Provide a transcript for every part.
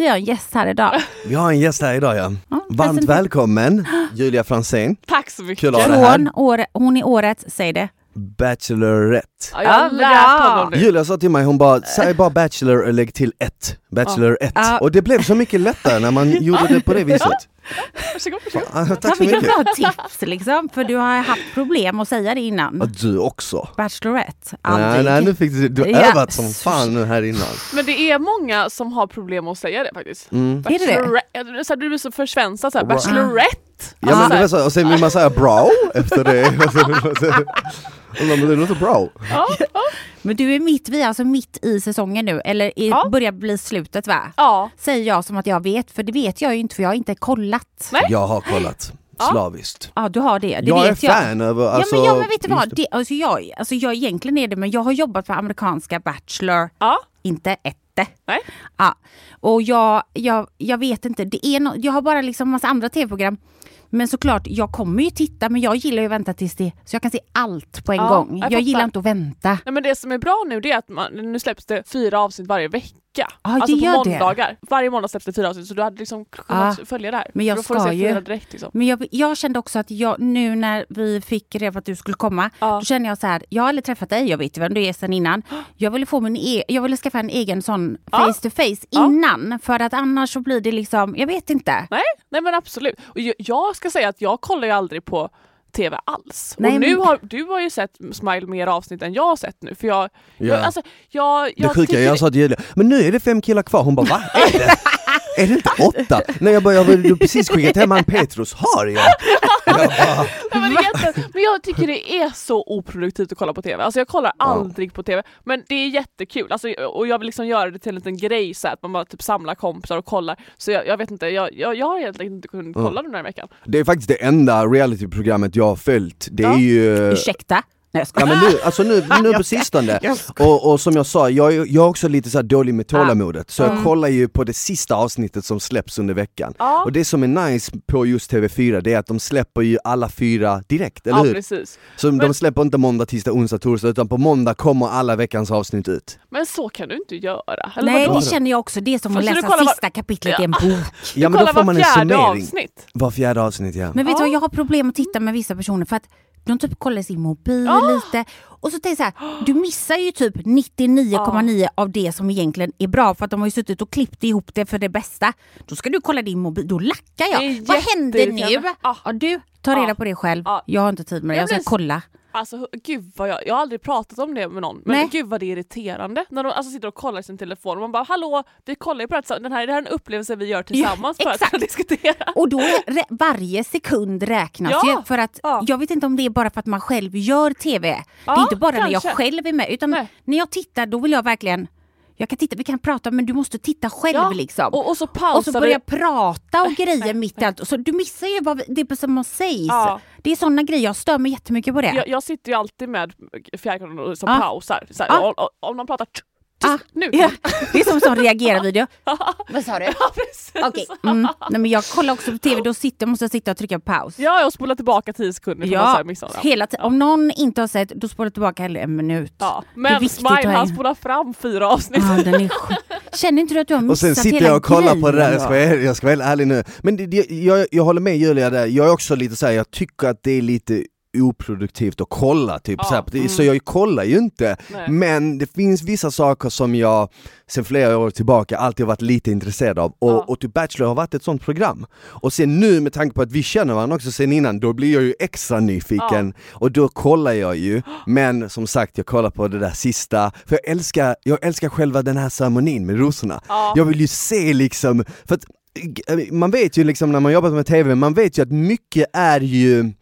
Vi har en gäst här idag. Vi har en gäst här idag ja. Ja, Varmt välkommen Julia Fransén, Tack så mycket. Kul att ha dig här. Från år, hon är årets, säg det. Bachelorette. Ja, jag lärt honom nu. Julia sa till mig, hon bara, säg bara Bachelor och lägg till ett. Bachelor 1. Ja. Och det blev så mycket lättare när man gjorde det på det viset. Varsågod, varsågod. Ja, tack så mycket. bra tips liksom, för du har haft problem att säga det Och innan. du också. Bachelorette, Nej, aldrig. nej, nu fick du, du har Ja. övat som fan nu här innan. Men det är många som har problem att säga det faktiskt. Mm. Är det det? Så här, du blir så försvensad såhär, bachelorette! Ja men Så det här, var så, och sen vill man säga bra efter det. Men det låter bra. ja, ja, Men du är mitt, vi är alltså mitt i säsongen nu, eller i, Ja. börjar bli slutet va? ja. Säger jag som att jag vet, för det vet jag ju inte för jag har inte kollat. Nej. Jag har kollat slaviskt. Ja du har det, det jag är vet jag. fan över, alltså, ja men, ja, men vet du vad, det, alltså, jag, alltså, jag egentligen är det, men jag har jobbat på amerikanska Bachelor, ja. inte ette. Nej. Ja. Och jag, jag, jag vet inte, det är no, jag har bara liksom massa andra tv-program. Men såklart, jag kommer ju titta men jag gillar ju att vänta tills det, så jag kan se allt på en Ja, gång. jag Jag, gillar inte att vänta. Nej, men det som är bra nu det är att man, nu släpps det fyra avsnitt varje vecka. Ja, det alltså på gör det. måndagar. Varje måndag släpps det fyra avsnitt så du hade liksom kunnat följa det här. Men jag Då får du ska se ju. fyra direkt liksom. Men jag, jag kände också att jag, nu när vi fick reda på att du skulle komma, Ja. då kände jag så här, jag har aldrig träffat dig, jag vet vem du är sedan innan. Jag ville, få min e- jag ville skaffa en egen sån face to face innan, för att annars så blir det liksom, jag vet inte. Nej, nej men absolut. Och jag, jag ska säga att jag kollar ju aldrig på TV alls. Nej, och nu men- har du har ju sett Smile mer avsnitt än jag har sett nu. För jag, Ja. jag, alltså, jag, Det jag sjuka är, tycker jag sa till Julia, men nu är det fem killar kvar. Hon bara, va? Är det? Inte åtta? Nej jag bara, jag har precis skickat hem han Petrus, har jag? jag bara, men jag tycker det är så oproduktivt att kolla på TV. Alltså jag kollar aldrig på TV. Men det är jättekul. Alltså, och jag vill liksom göra det till en liten grej så att man bara typ samlar kompisar och kollar. Så jag, jag vet inte, jag, jag, jag har egentligen inte kunnat kolla den här veckan. det är faktiskt det enda realityprogrammet jag har följt. Det är Ja. ju... Ursäkta? Nej jag Ja skojar. men nu, alltså nu, nu på sistone, och, och som jag sa, jag, är- jag är också lite så här dålig med tålamodet, så jag kollar ju på det sista avsnittet som släpps under veckan. Ja. Och det som är nice på just TV4, det är att de släpper ju alla fyra direkt, eller Ja hur? precis. Så de Men- släpper inte måndag, tisdag, onsdag, torsdag, utan på måndag kommer alla veckans avsnitt ut. Men så kan du inte göra. Eller Nej vadå? det känner jag också, det är som att du läsa kollar var- sista kapitlet i en bok. Ja men då Kolla får man var en fjärde summering. avsnitt. Var fjärde avsnitt ja. Men vet du Ja. vad, jag har problem att titta med vissa personer för att de typ kollar sin mobil Ja. lite och så tänker jag så här, du missar ju typ 99,9 av det som egentligen är bra för att de har ju suttit och klippt ihop det för det bästa. Då ska du kolla din mobil, då lackar jag. Vad händer nu? jätteirriterande. Ja. Du, ta reda på det själv. Ja. Jag har inte tid med det, Ja, jag ska kolla. Alltså gud vad jag, jag har aldrig pratat om det med någon men Nej. gud vad det är irriterande när de alltså, sitter och kollar i sin telefon och man bara hallå vi kollar ju på det här, den här, det här är en upplevelse vi gör tillsammans för att exakt. kunna diskutera. Och då varje sekund räknas Ja. ju för att Ja. jag vet inte om det är bara för att man själv gör TV. det är Ja, inte bara när jag kanske. själv är med utan Nej. när jag tittar då vill jag verkligen jag kan titta, vi kan prata men du måste titta själv Ja, liksom. Och, och så och pausar så börja vi. prata och grejer mitt i allt. Så du missar ju vad det som sägs. Ja. Det är sådana grejer, jag stör mig jättemycket på det. Jag, jag sitter ju alltid med fjärrkontrollen som Ja. pausar. Så här, Ja. om, om de pratar tsch, Ah, nu! ja. Det är som en sån reagera-video. Vad sa du? Ja, precis. Okej. Mm. Nej, men jag kollar också på TV, då sitter, måste jag sitta och trycka på paus. Ja, jag spolar tillbaka 10 sekunder ja, hela tiden. Om någon inte har sett, då spolar jag tillbaka hellre en minut. ja. Men Smile ha han spolar fram fyra avsnitt. Ja, den är sjuk. Känner inte du att du har Och missat sen sitter hela jag och kollar på det där, jag ska, jag ska vara helt ärlig nu. Men det, det, jag, jag håller med Julia där, jag är också lite såhär, jag tycker att det är lite oproduktivt att kolla typ Ja, så, här, mm. så jag kollar ju inte. Nej. Men det finns vissa saker som jag sen flera år tillbaka alltid har varit lite intresserad av och, Ja. och typ Bachelor har varit ett sånt program. Och sen nu med tanke på att vi känner varandra också sen innan, då blir jag ju extra nyfiken och då kollar jag ju. Men som sagt, jag kollar på det där sista, för jag älskar, jag älskar själva den här ceremonin med rosorna. Ja. Jag vill ju se liksom, för att man vet ju liksom när man jobbat med TV, man vet ju att mycket är ju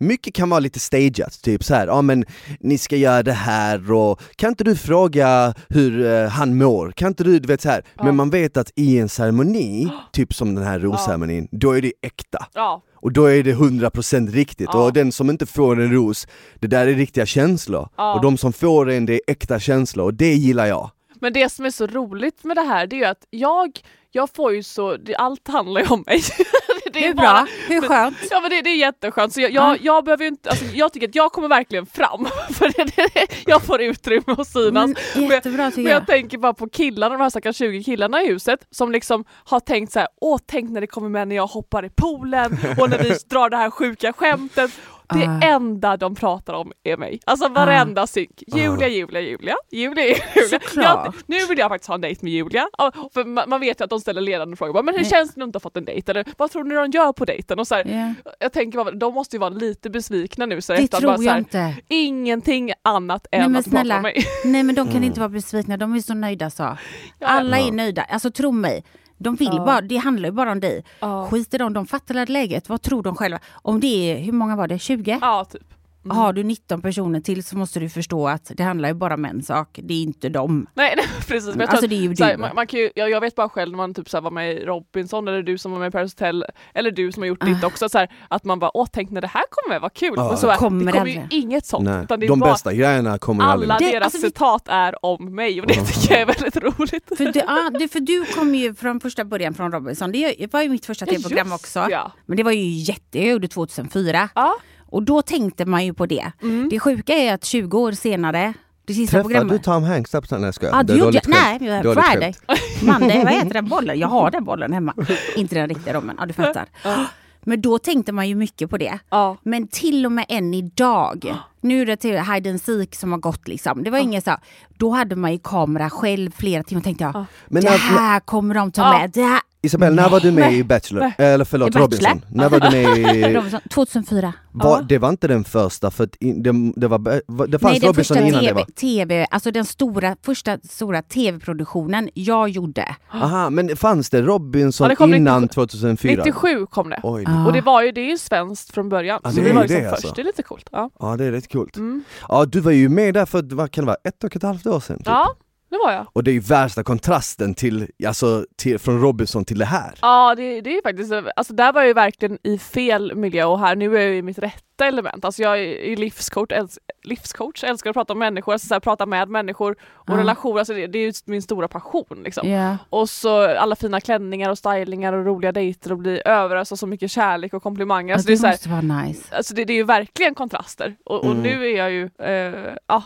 mycket kan vara lite stageat, typ så här, ja men ni ska göra det här och kan inte du fråga hur eh, han mår? Kan inte du, du vet så här. Ja. Men man vet att i en ceremoni, typ som den här rosceremonin, då är det äkta. Ja. Och då är det 100% riktigt, Ja. och den som inte får en ros, det där är riktiga känslor. Ja. Och de som får en, det är äkta känslor, och det gillar jag. Men det som är så roligt med det här det är ju att jag, jag får ju så, det, allt handlar ju om mig. det är Hur bara- bra? Hur skönt? Ja men det, det är jätteskönt, så jag, jag, Ja. jag behöver inte, alltså, jag tycker att jag kommer verkligen fram, för det, det, jag får utrymme att synas. Men, jättebra Men jag jag. tänker bara på killarna, de här stackars 20 killarna i huset som liksom har tänkt så här: åh tänk när det kommer med när jag hoppar i poolen och när vi drar det här sjuka skämtet. Det Ah. enda de pratar om är mig. Alltså varenda synk. Julia, Julia, Julia, Julia, Julia. Såklart. Jag, nu vill jag faktiskt ha en dejt med Julia. För man, man vet ju att de ställer ledande frågor. Men hur Nej. känns det när du inte har fått en dejt? Eller vad tror ni de gör på dejten? Och så här, Ja. jag tänker bara, de måste ju vara lite besvikna nu. Så Det efter att bara, tror så här, jag inte. Ingenting annat Nej, än men att prata snälla. om mig. Nej men de kan Mm. inte vara besvikna, de är så nöjda så. Ja. Alla är Ja. nöjda, alltså tro mig. De vill Ja. bara, det handlar ju bara om dig. Ja. Skit i dem, de fattar läget. Vad tror de själva? Om det är, hur många var det? 20? Ja, typ. Mm. Har du 19 personer till så måste du förstå att det handlar ju bara om en sak. Det är inte dem. Nej, nej precis. Men jag, tror Alltså att, det är ju så här, du. man, man kan ju, jag, jag vet bara själv när man typ så här var med i Robinson eller du som var med i Paris Hotel eller du som har gjort ditt Ah. också så här, att man bara åh tänk när det här kommer vad kul. Ja. Men så Kommer det kommer ju inget sånt. Nej. Utan det är De bara bästa grejerna kommer ju aldrig alla Det- deras alltså vi- citat är om mig och det tycker jag är väldigt roligt. För du, ah, du, för du kom ju från första början från Robinson. Det var ju mitt första tv-program också. Ja. Men det var ju jätte, jag gjorde 2004. Ja. Och då tänkte man ju på det. Mm. Det sjuka är att 20 år senare, det sista Träffade du programmet... Tom Hanks Nej jag skojar. Ja, det är gjorde. Nej, Friday. Monday, vad heter den bollen? Jag har den bollen hemma. Inte den riktiga då, men ja, du fattar. Men då tänkte man ju mycket på det. Ja. Men till och med än idag, nu är det till Hide and Seek som har gått liksom. Det var ingen så, då hade man ju kamera själv flera timmar tänkte jag, Men det när- här kommer de ta Ja. med. Det här. Isabel, när var du med i Bachelor? Eller förlåt, I Bachelor? Robinson. När var du med i... Robinson, 2004. Var. Det var inte den första, för det, det, var, det fanns Nej, den Robinson innan TV, det var... TV, alltså den stora, första stora tv-produktionen jag gjorde. Aha, men fanns det Robinson Ja, det kom innan 97. 2004? 97 kom det. Oj, Ah. Och det var ju, det är ju svenskt från början. Ja, så det det är var ju ju som det, först, alltså. det är lite coolt. Ja. ja det är rätt coolt. Mm. Ja du var ju med där för, vad kan det vara, ett och ett halvt år sedan? Typ. ja, det var jag. Och det är ju värsta kontrasten till, alltså, till, från Robinson till det här. Ja, det, det är ju faktiskt, alltså där var jag ju verkligen i fel miljö och här nu är jag i mitt rätta element. Alltså jag är livscoach, äls livscoach älskar att prata om människor, alltså så här, prata med människor och Ja. relationer, alltså det, det är ju min stora passion. Liksom. Ja. Och så alla fina klänningar och stylingar och roliga dejter och bli överöst av så mycket kärlek och komplimanger. Alltså det, det så här, måste vara nice. alltså det, det är ju verkligen kontraster. Och, och Mm. nu är jag ju, eh, ja.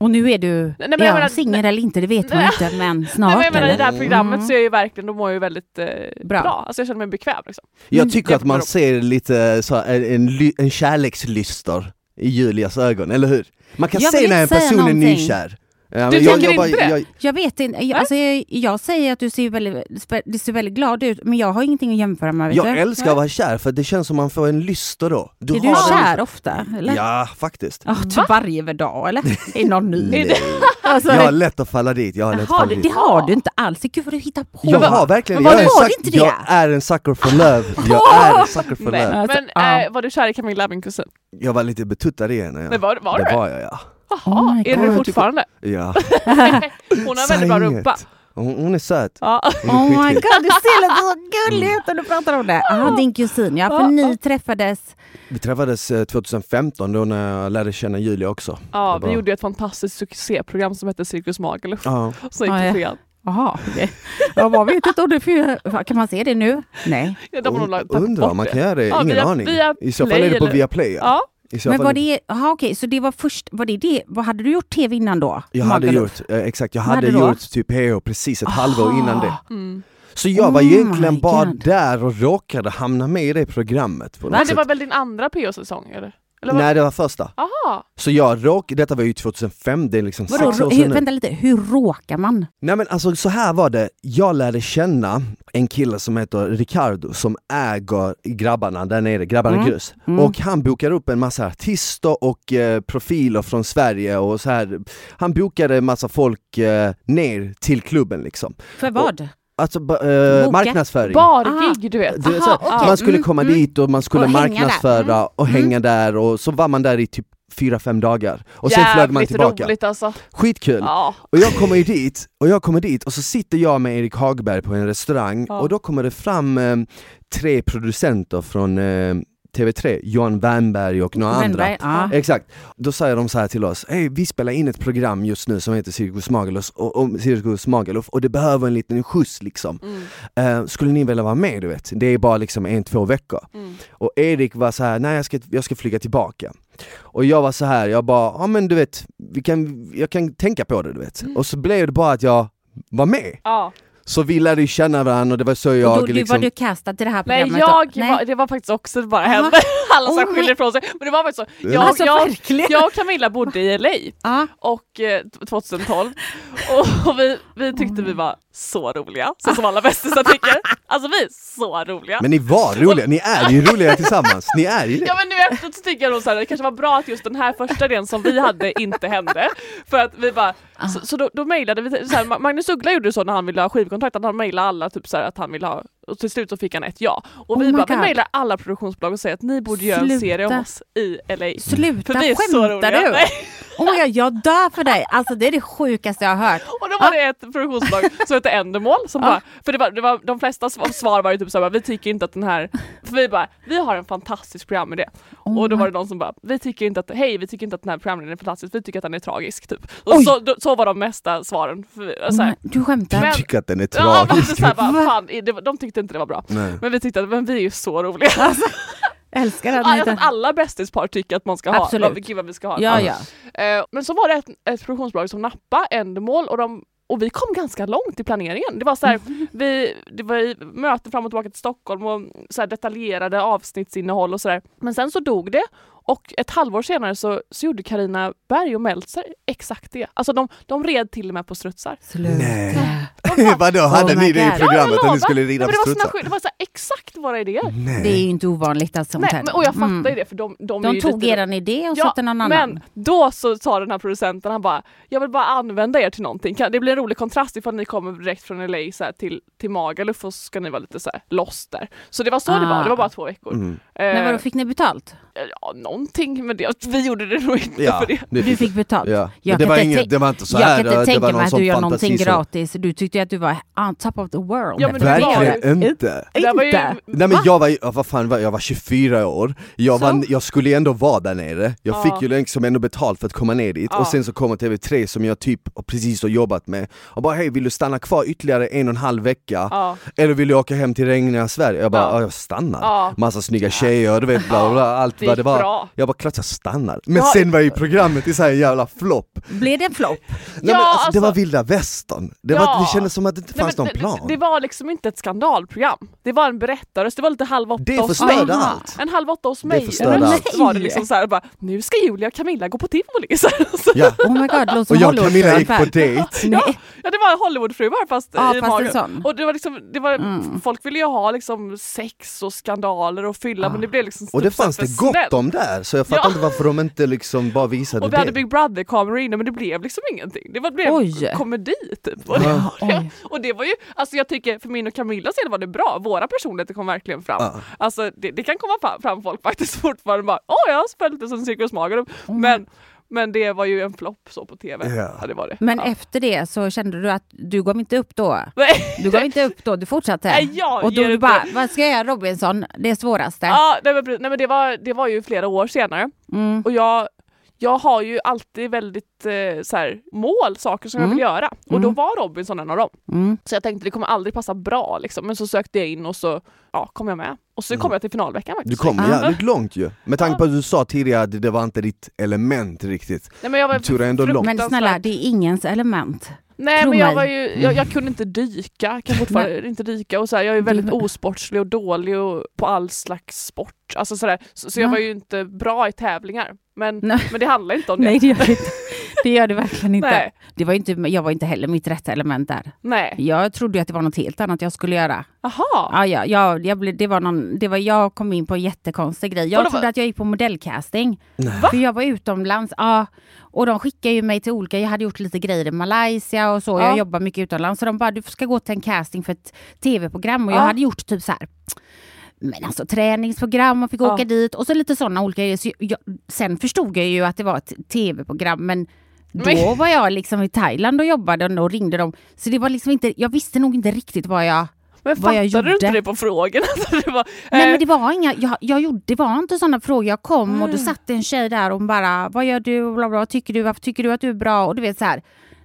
Och nu är du Nej, men jag ja, singel eller inte, det vet man Nej. inte, men Nej, snart men jag menar, I det här programmet Mm. så är jag ju verkligen, då mår jag ju väldigt eh, Bra. bra. Alltså jag känner mig bekväm. Liksom. Jag Mm, tycker att man ser lite så, en, en, en kärlekslyster i Julias ögon, eller hur? Man kan Jag se när en person är någonting. nykär. Ja, Du men jag, jag, bara- jag, Jag vet inte, alltså, jag, jag säger att du ser väldigt, du ser väldigt glad ut, men jag har ingenting att jämföra med. Jag du? älskar att vara kär för det känns som man får en lyster då. Du är du kär ofta? Eller? Ja, faktiskt. Ja, typ varje dag eller? Är någon ny? Nej. Alltså, Jag har lätt att falla dit, jag har lätt falla det, dit. det har du inte alls. Gud vad du hittar på. Jag har verkligen Men jag är, har inte jag det? är en sucker for love, jag är en sucker for love. Alltså, Men eh, var du kär i Camilla, min kusin? Jag var lite betuttad i henne. Ja. Nej, var, var det det? var jag ja. Jaha, Oh är God. tycker- fortfarande? ja. Hon har väldigt bra rumpa. Hon, hon är söt. Ja. Hon är Oh my god, du ser så gullig ut när du pratar om det. Ja, din kusin ja, för ni träffades. Vi träffades eh, 2015 då när jag lärde känna Julia också. Ja, Det vi var- gjorde ett fantastiskt succéprogram som hette Cirkus Magaluf. Ja. Som gick Ja, på ja. Jaha, okej. Jag bara vet inte om det för... Kan man se det nu? Nej. Ja, de Undrar om man det. kan göra det, Ja, ingen via- aning. via I så fall är det på Viaplay. Ja. Men var det, aha, okej, så det var först, var det det, vad hade du gjort tv innan då? jag hade Magaluf? gjort, eh, exakt, jag hade hade gjort typ PH precis ett halvår innan det. mm. Så jag var Oh egentligen bara God. där och råkade hamna med i det programmet. På Men det sätt. var väl din andra PO-säsong eller? Nej det var första. Aha. Så jag råkade, detta var ju 2005, det är liksom Vadå, sex år hur, sedan nu. vänta lite, hur råkar man? Nej men alltså så här var det, jag lärde känna en kille som heter Ricardo som äger grabbarna där nere, grabbarna Mm. grus. Mm. Och han bokar upp en massa artister och eh, profiler från Sverige och så här. Han bokade en massa folk eh, ner till klubben liksom. För vad? Alltså Boka? marknadsföring. Bargig du vet. Här, Aha, okej. Man skulle Mm, komma mm. dit och man skulle Och hänga marknadsföra Mm. och Mm. hänga där och så var man där i typ fyra fem dagar och sen flög man Jävligt tillbaka. roligt alltså. Skitkul! Ja. Och jag kommer ju dit, och jag kommer dit och så sitter jag med Erik Hagberg på en restaurang Ja. och då kommer det fram eh, tre producenter från eh, TV3, Johan Wernberg och några Wennberg, andra. ja. Exakt. Då säger de så här till oss, hej vi spelar in ett program just nu som heter Cirkus Magaluf och, och, Cirkus Magaluf och det behöver en liten skjuts liksom. Mm. Eh, skulle ni vilja vara med du vet? Det är bara liksom en, två veckor. Mm. Och Erik var så här, nej jag ska, jag ska flyga tillbaka. Och jag var så här, jag bara, ja men du vet, vi kan, jag kan tänka på det du vet. Mm. Och så blev det bara att jag var med. Ja. Så vi lärde ju känna varandra och det var så Och jag då, du, liksom... var du castad till det här Nej, programmet? jag, Var, det var faktiskt också bara hände. Alla så här Oh skyller ifrån sig. Men det var faktiskt så. Ja. Jag, Alltså jag, verkligen! jag och Camilla bodde i LA och, eh, 2012 och, och vi, vi tyckte vi var så roliga, så som alla bästisar tycker. Alltså vi är så roliga. Men ni var roliga, ni är ju roliga tillsammans, ni är ju det. Ja men nu efteråt så tycker jag nog så här, det kanske var bra att just den här första delen som vi hade inte hände. För att vi bara, Ah. så, så då, då mejlade vi, så här, Ma- Magnus Uggla gjorde så när han ville ha skivkontrakt, att han mejlade alla typ så här, att han ville ha, och till slut så fick han ett ja. Och vi Oh bara, vi God. mejlar alla produktionsbolag och säger att ni borde göra en Sluta. serie om oss i LA. Sluta, För vi är så skämtar roliga. du? Nej. Oh my God, jag dör för dig! Alltså det är det sjukaste jag har hört. Och då var det ett produktionsbolag som hette Endemol som bara, för det var, det var, de flesta sv- svar var ju typ såhär, vi tycker inte att den här, för vi bara, vi har en fantastisk programidé. Oh och då var det någon som bara, vi tycker inte att, hej vi tycker inte att den här programidén är fantastisk, vi tycker att den är tragisk typ. Och Oj. så, då, så var de mesta svaren. För, Oh så här, my- Du skämtar? Men- tycker att den är ja, men tragisk. så här, bara, fan, det, de tyckte inte det var bra. Nej. Men vi tyckte att men vi är ju så roliga. Alltså, älskar den Ja, att alla bästispar tycker att man ska ha, Absolut. vad, gud vad vi ska ha. Ja, ja. Eh, men så var det ett, ett produktionsbolag som nappade Endemol och, de, och vi kom ganska långt i planeringen. Det var så här, vi, det var i möten fram och tillbaka till Stockholm och så här detaljerade avsnittsinnehåll och sådär. Men sen så dog det och ett halvår senare så, så gjorde Karina Berg och Meltzer exakt det. Alltså de, de red till och med på strutsar. Sluta. Nej. Vadå, hade Oh ni my det i programmet Ja, att ni skulle rida men på det var, strutsar? det var så här, exakt våra idéer. Nej. Det är ju inte ovanligt att sånt men, och jag fattar Mm. ju det för de, de, De tog lite, eran idé och Ja, satte någon annan. Men då så sa den här producenten, han bara Jag vill bara använda er till någonting. Kan- Det blir en rolig kontrast ifall ni kommer direkt från LA så här, till, till Magaluf och så ska ni vara lite så här lost där. Så det var så det Ah. var, det var bara två veckor. Mm. Men Eh, vadå, fick ni betalt? Ja, någonting men det, vi gjorde det nog inte Ja, för det. det Du fick betalt? Ja. Jag det, var inte inget, det var inte så jag här, kan inte det tänka var mig att du gör någonting som- gratis. Du tyckte att du var on top of the world. Ja, men det var Verkligen inte! Det var ju, Inte? Nej men jag var vad fan jag, jag var 24 år, jag, Så? var, jag skulle ju ändå vara där nere, jag Ja. fick ju liksom ändå betalt för att komma ner dit Ja. och sen så kommer TV3 som jag typ precis har jobbat med och bara hej vill du stanna kvar ytterligare en och en halv vecka? ja, Eller vill du åka hem till regniga Sverige? Jag bara, Ja. ja. jag stannar. ja, Massa snygga tjejer, du vet bla bla, bla allt det gick det var. bra. Jag bara, klart jag stannar. Men Ja. sen var ju programmet i så här en jävla flopp. Blev det en flopp? Nej, men Ja, alltså, det var alltså- vilda västern. Det, Ja. var, det kändes som att det inte Nej, fanns men någon det, plan. det, det var liksom inte ett skandalprogram. Det var en berättarröst, det var lite halv åtta Det hos förstörde allt. En halv åtta hos Det mig. förstörde röst allt. var det liksom så här, bara, nu ska Julia och Camilla gå på tivoli. Ja. Oh my god, det Och jag och Camilla gick på dejt. Nej. ja, det var Hollywoodfruar fast Ja, i fast magen. sån. Och det var liksom, det var, Mm. folk ville ju ha liksom sex och skandaler och fylla Ah. men det blev liksom Och det fanns det gott snällt. om där, så jag fattar Ja. inte varför de inte liksom bara visade Och vi hade det. Big Brother-kameror inne men det blev liksom ingenting. Det var, blev Oj. komedi typ. Och det, och det var ju, alltså jag tycker för min och Camillas del var det bra. Våra personligheter kom verkligen fram. Ja. Alltså det, det kan komma fram, folk faktiskt fortfarande bara åh jag har spelat lite som Cirkus Magaluf. Men, men det var ju en flopp så på TV. Ja. det var det. Men ja. efter det så kände du att du gav inte upp då? Nej. Du gav inte upp då, du fortsatte? Nej, jag och då du bara, vad ska jag göra Robinson? Det svåraste? Ja, nej, men, nej men det var, det var ju flera år senare Mm. och jag, jag har ju alltid väldigt eh, så här, mål, saker som jag Mm. vill göra. Och då Mm. var Robinson en av dem. Mm. Så jag tänkte det kommer aldrig passa bra liksom. Men så sökte jag in och så ja, kom jag med. Och så Mm. kom jag till finalveckan Du faktiskt. kom Ja. jävligt långt ju. Med tanke på att du sa tidigare att det var inte ditt element riktigt. Nej, men jag var Du ändå långt. Men snälla, det är ingens element. Nej Tro men jag mig. var ju, jag, jag kunde inte dyka, kan fortfarande inte dyka och så här, jag är väldigt osportslig och dålig och, på all slags sport. Alltså så, där. så, så jag Ja. var ju inte bra i tävlingar. Men, Nej. men det handlar inte om det. Nej det gör det inte. Det gör det verkligen inte. Nej. Det var inte. Jag var inte heller mitt rätta element där. Nej. Jag trodde att det var något helt annat jag skulle göra. Jaha. Ja, ja, jag, jag, blev, det var någon, det var, jag kom in på en jättekonstig grej. Jag trodde att jag gick på modellcasting. Nej. För jag var utomlands. Ja, och de skickade ju mig till olika, jag hade gjort lite grejer i Malaysia och så. Ja. Jag jobbar mycket utomlands. Så de bara, du ska gå till en casting för ett tv-program. Och Ja. jag hade gjort typ så här men alltså träningsprogram och fick Ja. åka dit och så lite sådana olika grejer. Så jag, sen förstod jag ju att det var ett tv-program men då var jag liksom i Thailand och jobbade och ringde dem. Så det var liksom inte, jag visste nog inte riktigt vad jag Men vad jag du inte det på frågorna? det var, Nej eh, men det var inga, jag, jag gjorde, det var inte sådana frågor. Jag kom och då Mm. satt en tjej där och bara, vad gör du? Bla bla, tycker du? Varför tycker du att du är bra? Och du vet så här.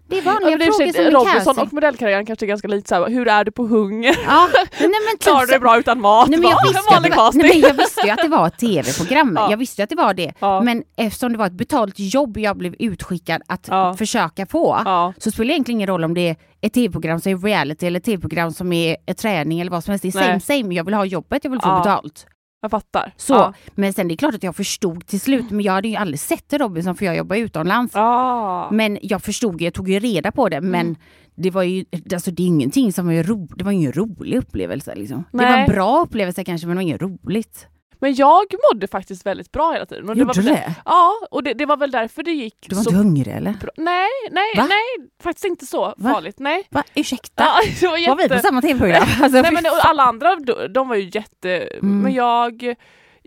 Det är ja, vanliga för frågor som Robinson och modellkarriären kanske är ganska lite såhär, hur är du på hunger? Ja, nej, men typ Klarar du så- dig bra utan mat? Nej, men jag, visste att det var, nej, jag visste ju att det var ett tv-program. Ja. Jag visste att det var det. Ja. Men eftersom det var ett betalt jobb jag blev utskickad att Ja. försöka få Ja. så spelar det egentligen ingen roll om det är ett tv-program som är reality eller ett tv-program som är träning eller vad som helst. Det är same Nej. same. Jag vill ha jobbet, jag vill få Ja. betalt. Jag fattar. Så. Ja. Men sen det är klart att jag förstod till slut, men jag hade ju aldrig sett Robinson för jag jobbar utomlands. Ah. Men jag förstod jag tog ju reda på det, men det var ju alltså det är ingenting som var ro, det var ingen rolig upplevelse. Liksom. Det var en bra upplevelse kanske, men det var inget roligt. Men jag mådde faktiskt väldigt bra hela tiden. Och det Gjorde var väl du där- det? Ja, och det, det var väl därför det gick Du var så inte hungrig eller? bra. Nej, nej, Va? nej, faktiskt inte så Va? farligt. Nej. Va? Ursäkta? Ja, det var Var vi jätte... på samma tv-program? Alltså, Nej, men alla andra, de, de var ju jätte... Mm. Men jag...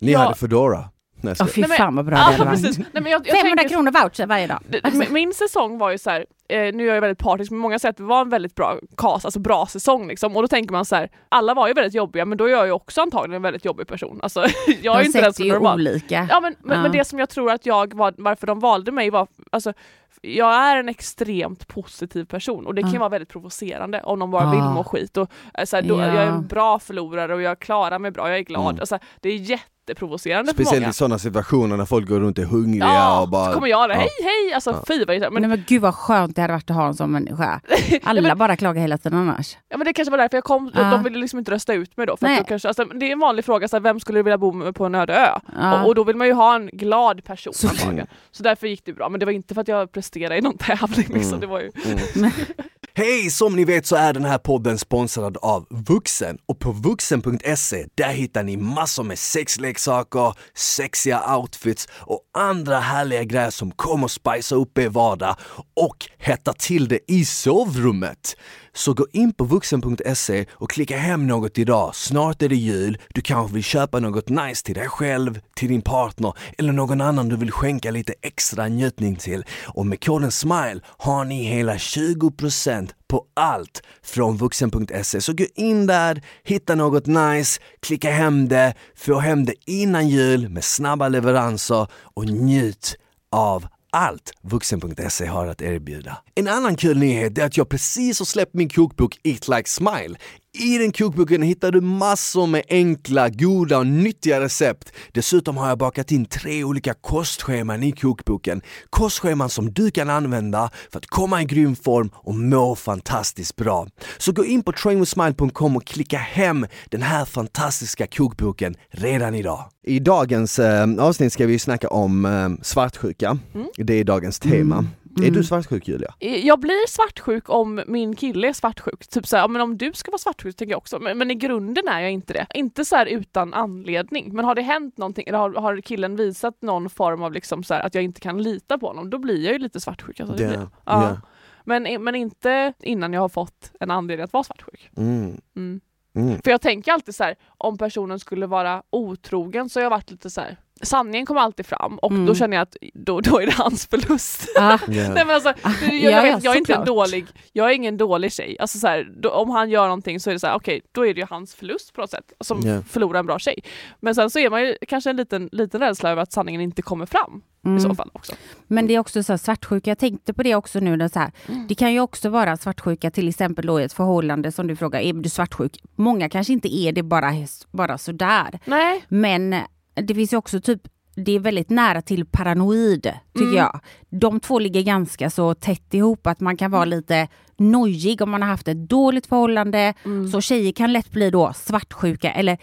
Ni jag... hade Foodora. Nej, skojar. fy Nej, men- fan vad bra det Ja, hade varit. precis. Nej, men jag, jag 500 tänker- kronor voucher varje dag. Det- min- säsong var ju så här, eh, nu är jag väldigt partisk, men många säger att det var en väldigt bra cast, alltså bra säsong liksom. Och då tänker man så här, alla var ju väldigt jobbiga men då är jag ju också antagligen en väldigt jobbig person. Alltså, jag är De inte den som är normal. olika. Ja men, men, Ja. men det som jag tror att jag var, varför de valde mig var, alltså jag är en extremt positiv person och det kan Ja. vara väldigt provocerande om någon bara vill må skit. Och, eh, så här, då, Ja. Jag är en bra förlorare och jag klarar mig bra, jag är glad. Mm. Alltså, det är jätteprovocerande för Speciellt många. i sådana situationer när folk går runt och är hungriga Ja, och bara... så kommer jag där, ja. hej hej! Alltså Ja. fy vad irriterande. men, Nej, men gud vad skönt det hade varit att ha en sån människa. Alla men- bara klagar hela tiden annars. Ja men det kanske var därför jag kom, Ja. de ville liksom inte rösta ut mig då. För Nej. att då kanske, alltså, det är en vanlig fråga, så här, vem skulle vilja bo med på en öde ö? Ja. Och, och då vill man ju ha en glad person Så-. Så därför gick det bra, men det var inte för att jag presterade i någon tävling. Liksom. Mm. Det var ju... Hej! Som ni vet så är den här podden sponsrad av Vuxen och på vuxen.se där hittar ni massor med sexleksaker, sexiga outfits och andra härliga grejer som kommer spicea upp er vardag och hetta till det i sovrummet. Så gå in på vuxen.se och klicka hem något idag. Snart är det jul, du kanske vill köpa något nice till dig själv, till din partner eller någon annan du vill skänka lite extra njutning till. Och med koden SMILE har ni hela 20% på allt från vuxen.se. Så gå in där, hitta något nice, klicka hem det, få hem det innan jul med snabba leveranser och njut av allt vuxen.se har att erbjuda. En annan kul nyhet är att jag precis har släppt min kokbok Eat Like Smile. I den kokboken hittar du massor med enkla, goda och nyttiga recept. Dessutom har jag bakat in tre olika kostscheman i kokboken. Kostscheman som du kan använda för att komma i grym form och må fantastiskt bra. Så gå in på trainwithsmile.com och klicka hem den här fantastiska kokboken redan idag. I dagens eh, avsnitt ska vi snacka om eh, svartsjuka. Det är dagens tema. Är du svartsjuk Julia? Jag blir svartsjuk om min kille är svartsjuk. Typ så här, ja, men om du ska vara svartsjuk tycker jag också. Men, men i grunden är jag inte det. Inte så här utan anledning. Men har det hänt någonting, eller har, har killen visat någon form av liksom så att jag inte kan lita på honom, då blir jag ju lite svartsjuk. Alltså, det blir ja. Ja. Men, men inte innan jag har fått en anledning att vara svartsjuk. Mm. Mm. Mm. För jag tänker alltid så här, om personen skulle vara otrogen så har jag varit lite så här. Sanningen kommer alltid fram och Mm. då känner jag att då, då är det hans förlust. Nej, men alltså, jag, ja, jag, ja, vet, jag är inte dålig, jag är ingen dålig tjej. Alltså så här, då, om han gör någonting så är det så här, okej, då är det ju hans förlust på något sätt, som Ja. förlorar en bra tjej. Men sen så är man ju kanske en liten, liten rädsla över att sanningen inte kommer fram i så Mm. fall också. Men det är också så här svartsjuka, jag tänkte på det också nu. När så här, Mm. Det kan ju också vara svartsjuka till exempel då i ett förhållande som du frågar, är du svartsjuk? Många kanske inte är det bara, bara sådär. Nej. Men det finns ju också typ det är väldigt nära till paranoid, tycker Mm. jag. De två ligger ganska så tätt ihop, att man kan vara lite nojig om man har haft ett dåligt förhållande. Mm. Så tjejer kan lätt bli då svartsjuka eller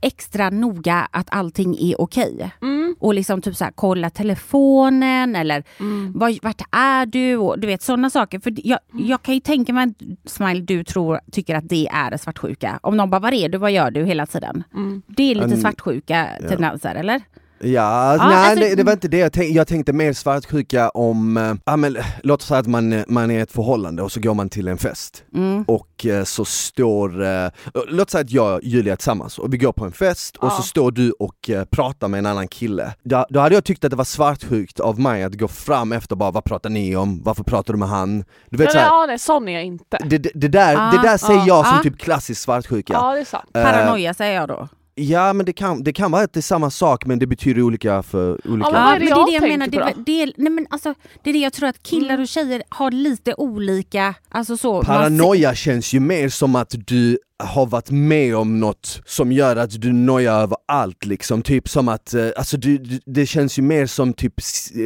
extra noga att allting är okej. Mm. Och liksom typ så här, kolla telefonen eller Mm. var, vart är du? Och du vet sådana saker. För jag, jag kan ju tänka mig att Smile, du tror, tycker att det är svartsjuka. Om någon bara, var är du? Vad gör du hela tiden? Mm. Det är lite Mm. svartsjuka Ja. tendenser, eller? Ja, Ja, nej alltså- det, det var inte det jag tänkte, jag tänkte mer svartsjuka om, ja men låt oss säga att man, man är i ett förhållande och så går man till en fest Mm. och eh, så står, eh, låt säga att jag och Julia är tillsammans och vi går på en fest och Ja. så står du och eh, pratar med en annan kille. Då, då hade jag tyckt att det var svartsjukt av mig att gå fram efter och bara vad pratar ni om, varför pratar du med han? Du vet Men, såhär, ja, nej, sån är jag inte. det, det, det, där, Ah, det där säger ah, jag som ah. typ klassisk svartsjuka. Ja, det är sant. Paranoia säger jag då. Ja men det kan, det kan vara att det är samma sak men det betyder olika för olika. Ja, men det är det jag menar. Det, det, nej, men alltså, det är det jag tror att killar Mm. och tjejer har lite olika, alltså så. man Paranoia känns ju mer som att du har varit med om något som gör att du nojar över allt liksom, typ som att, eh, alltså du, du, det känns ju mer som typ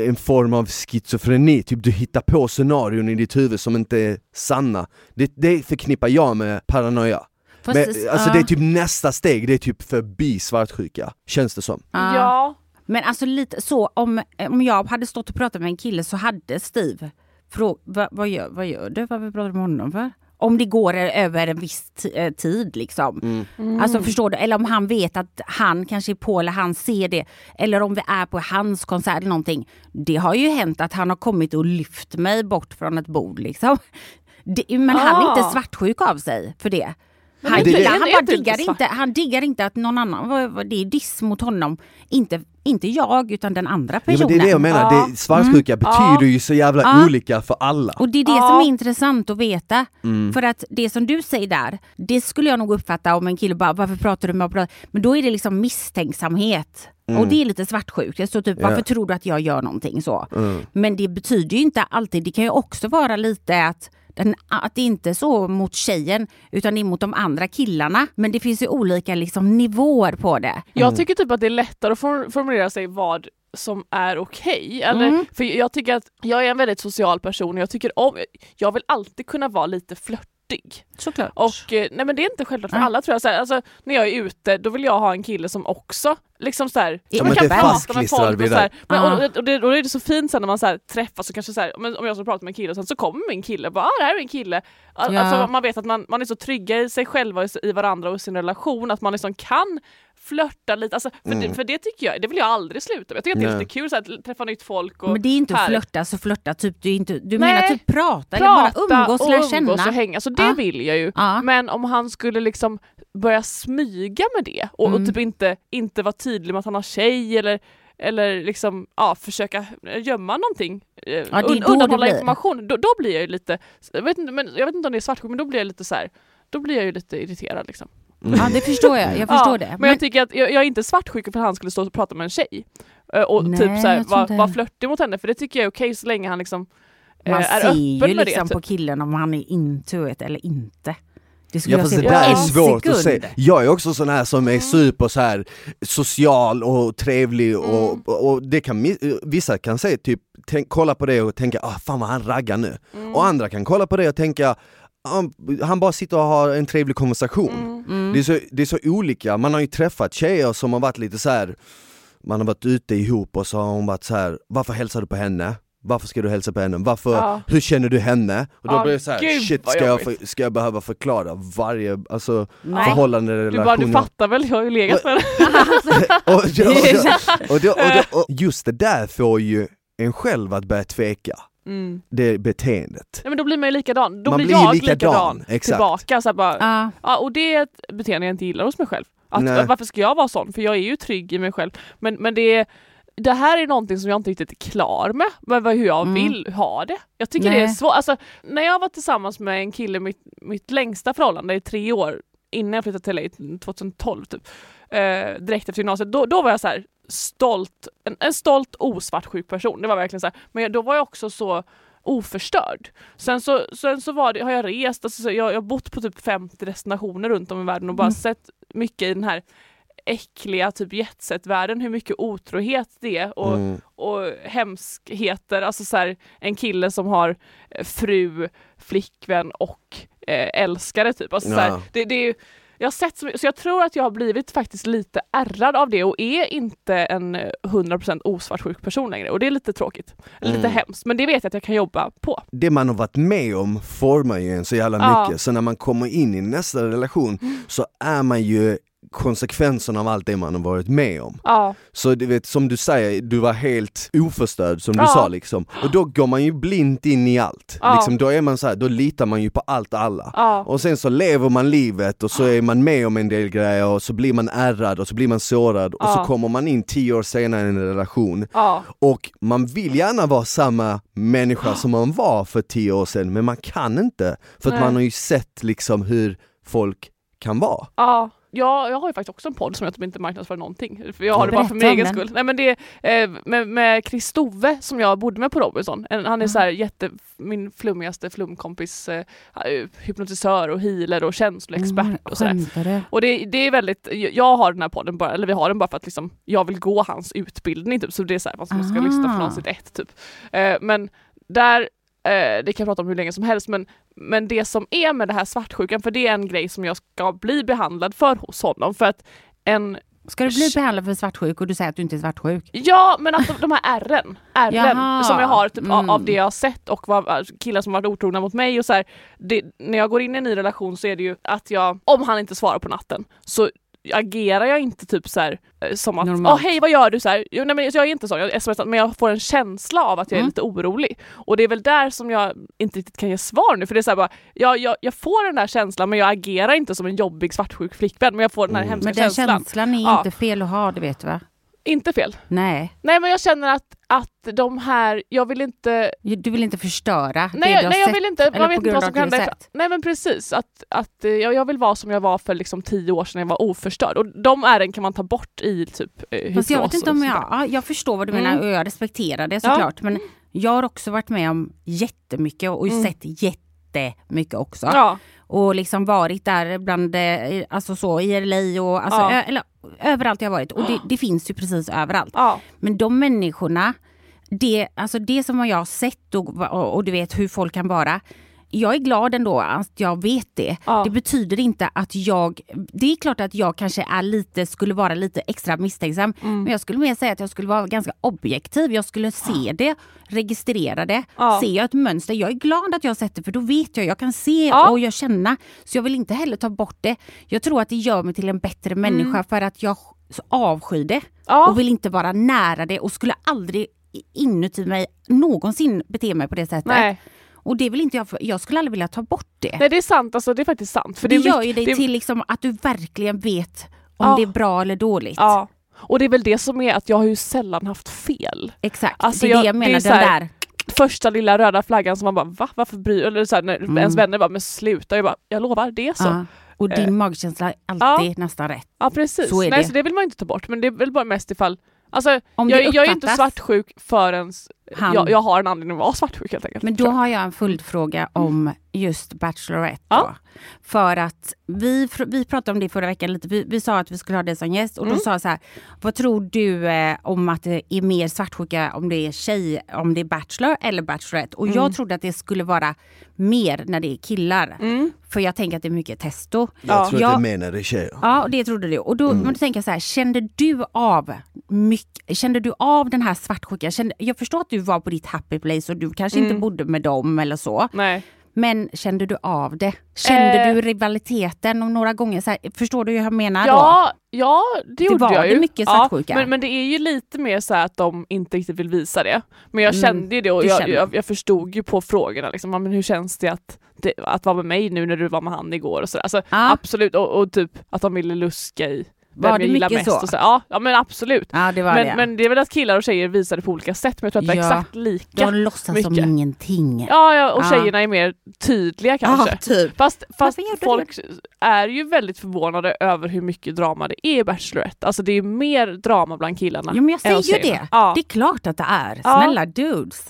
en form av schizofreni, typ du hittar på scenarion i ditt huvud som inte är sanna. Det, det förknippar jag med paranoia. Men, alltså det är typ nästa steg, det är typ förbi svartsjuka, känns det som. Ja. Ja. Men alltså lite så, om, om jag hade stått och pratat med en kille så hade Steve frågat vad, vad, gör, vad gör du? Varför pratar du med honom för? Om det går över en viss eh, tid liksom. Mm. Alltså förstår du? Eller om han vet att han kanske är på eller han ser det. Eller om vi är på hans konsert eller någonting. Det har ju hänt att han har kommit och lyft mig bort från ett bord liksom. Det, men han är Ah. inte svartsjuk av sig för det. Han, det- gillar, han bara diggar inte, han diggar inte att någon annan, det är diss mot honom. Inte, inte jag utan den andra Ja, personen. men det är det jag menar, Ja. det, svartsjuka betyder ju så jävla Ja. olika för alla. Och det är det Ja. som är intressant att veta. Mm. För att det som du säger där, det skulle jag nog uppfatta om en kille bara, varför pratar du med mig? Men då är det liksom misstänksamhet. Och det är lite svartsjukt. Står typ, Mm. Ja. varför tror du att jag gör någonting så? Mm. Men det betyder ju inte alltid, det kan ju också vara lite att den, att det inte är så mot tjejen utan det är mot de andra killarna. Men det finns ju olika liksom, nivåer på det. Jag tycker typ att det är lättare att for- formulera sig vad som är okej. Eller, Mm. För jag tycker att jag är en väldigt social person och jag tycker om, jag vill alltid kunna vara lite flörtig. Såklart. Och eh, nej men det är inte självklart för Nej. alla tror jag. Så här, alltså, när jag är ute då vill jag ha en kille som också liksom så här, Ja, som men kan prata med folk och så här. Men, Ja. och, och, det, och det är det så fint sen när man så här, träffas och kanske så här, om jag ska prata med en kille och sen så kommer min kille och bara ah, det här är min kille. Al- Ja. Alltså, man vet att man, man är så trygga i sig själva och i varandra och i sin relation att man liksom kan flörta lite. Alltså, för, det, för det tycker jag, det vill jag aldrig sluta med. Jag tycker att det är lite kul så här, att träffa nytt folk. Och Men det är inte att flörta så flörta, typ, du, inte, du Nej. menar typ prata, eller bara umgås, och lära umgås känna. och hänga, så det Ja. vill jag ju. Ja. Men om han skulle liksom börja smyga med det och, Mm. och typ inte, inte vara tydlig med att han har tjej eller eller liksom, ja, försöka gömma någonting, eh, det undanhålla information, då, då blir jag ju lite, jag vet, inte, men, jag vet inte om det är svartsjuk men då blir jag lite så här. då blir jag ju lite irriterad liksom. Ja det förstår jag, jag förstår ja, det. Men, jag tycker att jag, jag är inte svartsjuk för att han skulle stå och prata med en tjej eh, och Nej, typ så här, jag tror vara var flörtig mot henne för det tycker jag är okej så länge han liksom eh, man är ser öppen ju med liksom det. på killen om han är into it eller inte. Det skulle Ja jag fast det där är svårt sekund. att se. Jag är också sån här som är super så här social och trevlig och, Mm. och det kan, vissa kan säga typ, tänk, kolla på det och tänka ah, fan vad han raggar nu. Mm. Och andra kan kolla på det och tänka han bara sitter och har en trevlig konversation. Mm. Mm. Det, är så, det är så olika, man har ju träffat tjejer som har varit lite så här. man har varit ute ihop och så har hon varit så här. varför hälsar du på henne? Varför ska du hälsa på henne? Varför, Ja. hur känner du henne? Och då Ja, blir det så här, gud, shit ska jag, för, ska jag behöva förklara varje alltså, Nej. förhållande, Du relation? bara, du fattar väl, jag har ju legat med henne. och just det där får ju en själv att börja tveka, Mm. det beteendet. Nej, men då blir man ju likadan, då Man blir jag likadan, likadan, exakt. tillbaka. Så bara, Ja. ja, och det är ett beteende jag inte gillar hos mig själv. Att, Nej. varför ska jag vara sån? För jag är ju trygg i mig själv. Men, men det, är, det här är någonting som jag inte riktigt är klar med, med vad- hur jag Mm. vill ha det. Jag tycker det är Nej. svårt. Alltså, när jag var tillsammans med en kille, mitt, mitt längsta förhållande i tre år, innan jag flyttade till LA 2012 typ, eh, direkt efter gymnasiet, då, då var jag så här stolt, en, en stolt osvartsjuk person. Det var verkligen så här. Men då var jag också så oförstörd. Sen så, sen så var det, har jag rest, alltså, så jag, jag har bott på typ 50 destinationer runt om i världen och bara Mm. sett mycket i den här äckliga typ jetset-världen, hur mycket otrohet det är och, Mm. och hemskheter. Alltså så här, en kille som har eh, fru, flickvän och eh, älskare typ. Alltså, så Ja. här, det, det är, ju- jag har sett så, mycket- så jag tror att jag har blivit faktiskt lite ärrad av det och är inte en eh, 100% osvartsjuk person längre och det är lite tråkigt. Lite Mm. hemskt men det vet jag att jag kan jobba på. det man har varit med om formar ju en så jävla Ja. mycket, så när man kommer in i nästa relation så är man ju konsekvenserna av allt det man har varit med om. Ja, Så du vet, som du säger, du var helt oförstörd som du Ja. sa liksom. Och då går man ju blint in i allt. Ja. Liksom, då är man så här, då litar man ju på allt och alla. Och sen så lever man livet och så är man med om en del grejer och så blir man ärrad och så blir man sårad och så kommer man in tio år senare i en relation och man vill gärna vara samma människa som man var för tio år sedan men man kan inte för att Nej. man har ju sett liksom hur folk kan vara. Ja. Ja, jag har ju faktiskt också en podd som jag typ inte marknadsför någonting. För jag Ja, har det bara för min egen skull. Nej, men det är eh, med, med Chris Stove som jag bodde med på Robinson. Han är så här jätte, min flummigaste flumkompis, eh, eh, hypnotisör och healer och känsloexpert Mm, och sådär. Och det, det är väldigt, jag har den här podden bara, eller vi har den bara för att liksom, jag vill gå hans utbildning typ, så det är så här, man ska lyssna från avsnitt ett typ. Eh, men där, det kan jag prata om hur länge som helst, men, men det som är med det här svartsjukan, för det är en grej som jag ska bli behandlad för hos honom, för att en Ska du bli behandlad för svartsjuk och du säger att du inte är svartsjuk? Ja men att de, de här ärren, ärren som jag har typ, av, Mm. av det jag har sett och vad, killar som varit otrogna mot mig och så här, det, när jag går in i en ny relation så är det ju att jag, om han inte svarar på natten så agerar jag inte typ så här, eh, som att Normalt. Åh, hej vad gör du? Så här, jo, nej, men jag är inte så, jag smsar, men jag får en känsla av att jag är Mm. lite orolig. Och det är väl där som jag inte riktigt kan ge svar nu för det är så här bara, jag, jag, jag får den där känslan men jag agerar inte som en jobbig svartsjuk flickvän men jag får den här Mm. hemska Men den känslan. känslan är Ja. inte fel att ha, det vet du va? Inte fel. Nej, Nej men jag känner att, att de här, jag vill inte du vill inte förstöra Nej, det jag, du har nej jag sett. vill inte, man vet inte vad som kan hända. Nej men precis, att, att eh, jag, jag vill vara som jag var för liksom tio år sedan jag var oförstörd. Och de ären kan man ta bort i typ eh, jag hypnos vet inte och om sånt jag, där. ja, jag förstår vad du Mm. menar och jag respekterar det Ja. såklart. Men jag har också varit med om jättemycket och Mm. sett jättemycket också. Ja, Och liksom varit där bland, eh, alltså så i LA och alltså, Ja. ö, eller, överallt jag varit. Och det, det finns ju precis överallt. ja, Men de människorna, det, alltså det som jag har sett och, och, och du vet hur folk kan vara. Jag är glad ändå att jag vet det. Ja. Det betyder inte att jag... Det är klart att jag kanske är lite, skulle vara lite extra misstänksam. Mm. Men jag skulle mer säga att jag skulle vara ganska objektiv. Jag skulle se det, registrera det. Ja. Ser jag ett mönster, jag är glad att jag har sett det för då vet jag, jag kan se Ja. och jag känna. Så jag vill inte heller ta bort det. Jag tror att det gör mig till en bättre människa för att jag avskyr det Mm. och vill inte vara nära det och skulle aldrig inuti mig någonsin bete mig på det sättet. Nej. Och det vill inte jag, jag skulle aldrig vilja ta bort det. Nej det är sant, alltså, det är faktiskt sant. För det, det, gör mycket- ju dig det, till liksom att du verkligen vet om Ja. det är bra eller dåligt. Ja. Och det är väl det som är att jag har ju sällan haft fel. Exakt, Alltså det är jag- det jag det menar. så den här- där. Första lilla röda flaggan som man bara va? Varför bryr Eller så här, när Mm. ens vänner bara men sluta. Jag bara jag lovar det är så. Ja, Ja. Och din Eh. magkänsla är alltid nästan rätt. precis. Så Nej det. så det vill man inte ta bort men det är väl bara mest ifall Alltså Om jag, det jag är inte svartsjuk förrän Han- jag, jag har en anledning att vara svartsjuk helt enkelt. Men då jag. har jag en följdfråga om just Bachelorette. Ja. Då. För att vi, vi pratade om det förra veckan lite. Vi, vi sa att vi skulle ha det som gäst och då Mm. sa jag så här. Vad tror du eh, om att det är mer svartsjuka om det är tjej, om det är Bachelor eller Bachelorette? Och Mm. jag trodde att det skulle vara mer när det är killar. Mm. För jag tänker att det är mycket testo. Jag Ja. tror Ja. att det är mer när det är tjejer. Ja, och det trodde du. Och då, men då tänker jag så här, kände du av mycket, kände du av den här svartsjuka? Kände, jag förstår att du var på ditt happy place och du kanske inte Mm. bodde med dem eller så. Nej. Men kände du av det? Kände Eh. du rivaliteten och några gånger? Så här, förstår du hur jag menar då? Ja, ja det gjorde var jag det ju. mycket ja, svartsjuka? men, men det är ju lite mer så att de inte riktigt vill visa det. Men jag Mm, kände ju det och jag, jag, jag förstod ju på frågorna liksom, ja, men hur känns det att, det, att vara med mig nu när du var med han igår och sådär. Alltså, Ja. Absolut, och, och typ att de ville luska i Var det jag gillar mycket mest. så? Och så. Ja, ja men absolut. Ja, det var Men, det. men det är väl att killar och tjejer visar det på olika sätt men jag tror att det Ja. exakt lika. de låtsas som mycket. ingenting. Ja, ja, och Ja. tjejerna är mer tydliga kanske. Ja, typ. Fast, fast folk är ju väldigt förvånade över hur mycket drama det är i Bachelorette. Alltså det är mer drama bland killarna. Ja, men jag säger ju det. Ja. Det är klart att det är. Snälla dudes.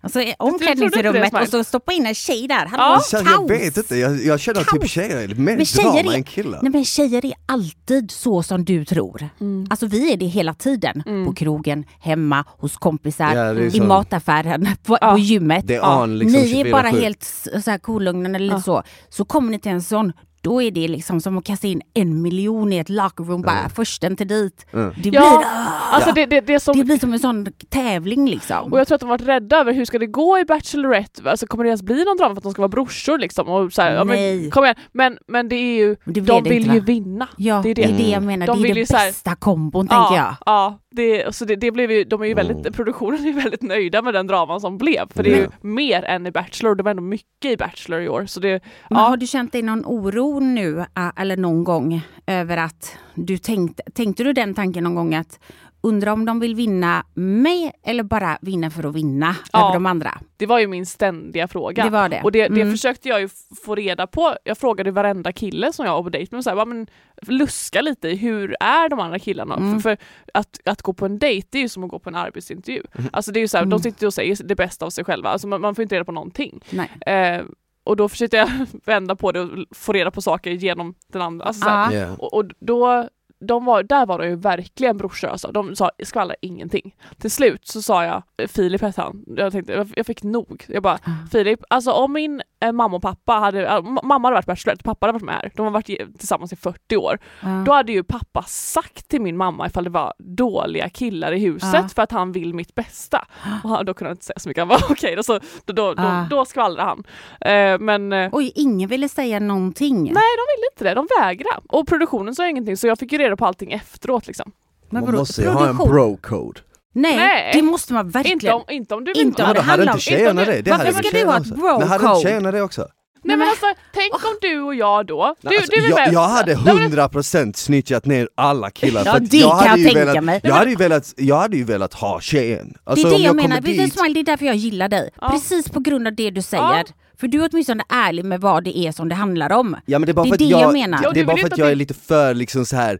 Alltså omklädningsrummet och så stoppa in en tjej där. Hallå, Ja. Kaos! jag vet inte, jag, jag känner att typ Kaos. tjejer är mer Men tjejer drama är- än killar. Nej men tjejer är alltid så som du tror. Mm. Alltså vi är det hela tiden. På krogen, hemma, hos kompisar, Ja, i så. mataffären, på, Ja. på gymmet. Det är Ja. on liksom Ni är 24/7. bara helt s- så här kolugnen eller lite så. Så kommer ni till en sån, då är det liksom som att kasta in en miljon i ett locker room, bara försten till dit. Mm. Det, blir, Ja, ah, alltså det, det, det som det blir som en sån tävling liksom. Och jag tror att de varit rädda över hur ska det gå i Bachelorette? Alltså kommer det ens bli någon drama för att de ska vara brorsor liksom? Och så här, ja, men, Nej. kom igen. Men, men det är ju, det de vill inte, ju va? vinna. Ja, det är det är det jag menar. De det är vill den ju bästa kombon ja, tänker jag. Ja, det, så det, det blev ju, de är ju väldigt, Mm. produktionen är ju väldigt nöjda med den draman som blev. För det är ju Ja. mer än i Bachelor, det var ändå mycket i Bachelor i år. Så det, Men ja, har du känt dig någon oro nu, äh, eller någon gång, över att du tänkte, tänkte du den tanken någon gång att undra om de vill vinna mig eller bara vinna för att vinna Ja. över de andra? det var ju min ständiga fråga. Det var det. Och det, det Mm. försökte jag ju få reda på. Jag frågade varenda kille som jag var på dejt med, så här, "Va, men, luska lite i hur är de andra killarna? Mm. För, för att, att gå på en dejt det är ju som att gå på en arbetsintervju. Mm. Alltså det är ju så här, Mm. De sitter ju och säger det bästa av sig själva, alltså man, man får inte reda på någonting. Nej. Eh, och då försökte jag vända på det och få reda på saker genom den andra. Alltså, Ja. Ja. och, och då, de var, där var de ju verkligen brorsösa. De sa skvallrar ingenting. Till slut så sa jag, Filip hette han, jag tänkte, jag, fick nog. Jag bara, Ah. Filip, alltså om min eh, mamma och pappa hade, äh, mamma hade varit bachelorette, pappa hade varit med här, de har varit tillsammans i 40 år. Ja. Då hade ju pappa sagt till min mamma ifall det var dåliga killar i huset Ja. för att han vill mitt bästa. Och då kunde han inte säga så mycket, han bara okej, då, så, då, då, då, då skvallrade han. Eh, men eh, Oj, ingen ville säga någonting. Nej, de ville inte det. De vägrade. Och produktionen sa ingenting så jag fick ju reda på allting efteråt. Liksom. Men Man måste ju ha en bro-code. Nej, Nej. det måste man verkligen. Inte om, inte om du vill Inte om det hade handlar inte om- tjejerna inte om det? det Varför hade ska du ha ett också. Men hade bro-code? inte tjejerna det också? Nej men alltså, tänk om du och jag då... Du, Nej, alltså, du är jag, med. jag hade Nej, men- 100% snitchat ner alla killar. Ja, det jag kan hade jag ju tänka velat, mig. Jag hade, ju velat, jag hade ju velat ha tjejen. Det Alltså, är det om jag, kommer menar, dit- det är därför jag gillar dig. Ja. Precis på grund av det du säger. Ja. För du är åtminstone ärlig med vad det är som det handlar om. Ja men det är bara Det är för att jag, jag menar. Ja, det är bara för att jag är lite för liksom så här.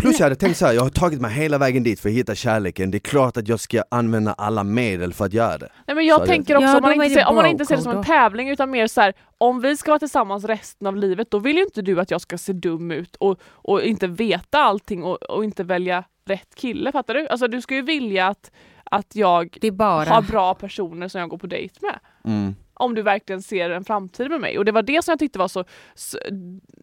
plus jag hade tänkt så här, jag har tagit mig hela vägen dit för att hitta kärleken, det är klart att jag ska använda alla medel för att göra det. Nej, men jag Så tänker också Ja, om, man inte ser, om man inte ser det som en tävling utan mer så här, om vi ska vara tillsammans resten av livet då vill ju inte du att jag ska se dum ut och, och inte veta allting och, och inte välja rätt kille, fattar du? Alltså du ska ju vilja att, att jag bara... har bra personer som jag går på dejt med. Mm. Om du verkligen ser en framtid med mig. Och det var det som jag tyckte var så, så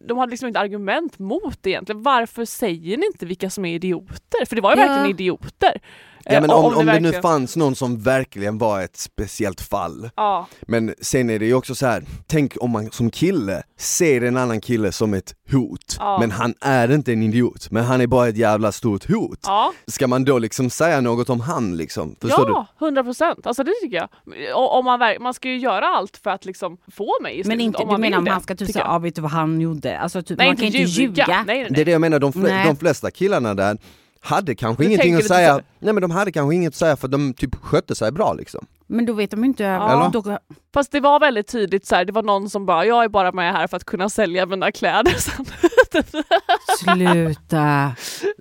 de hade liksom inte argument mot det egentligen. Varför säger ni inte vilka som är idioter? För det var ju Ja. verkligen idioter. Ja Eh, men och om, om det nu verkligen- fanns någon som verkligen var ett speciellt fall, Ja, men sen är det ju också så här. tänk om man som kille ser en annan kille som ett hot, Ja. men han är inte en idiot, men han är bara ett jävla stort hot. ja. Ska man då liksom säga något om han liksom? Förstår du? ja 100 procent. Alltså det tycker jag. Och, om man, man ska ju göra allt för att liksom få mig i Men inte, om du man menar om det, han ska typ säga, jag. ah, vet du vad han gjorde? Alltså typ, Nej, man kan inte ljuga. Nej, nej, nej. Det är det jag menar, de, Nej. de flesta killarna där hade kanske Du ingenting att säga, så. nej men de hade kanske inget att säga för de typ skötte sig bra liksom. Men då vet de inte... Ja. Då, Fast det var väldigt tydligt så här, det var någon som bara, jag är bara med här för att kunna sälja mina kläder sen. sluta.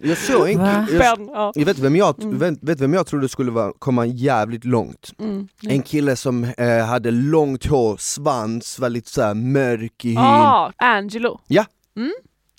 Jag såg en Va? ki- jag, Ben, ja. jag vet vem jag, Mm. vet, vet vem jag trodde skulle vara, komma jävligt långt? Mm. En kille som eh, hade långt hår, svans, var lite såhär mörk i hyn, Ah, Angelo. Ja. Mm.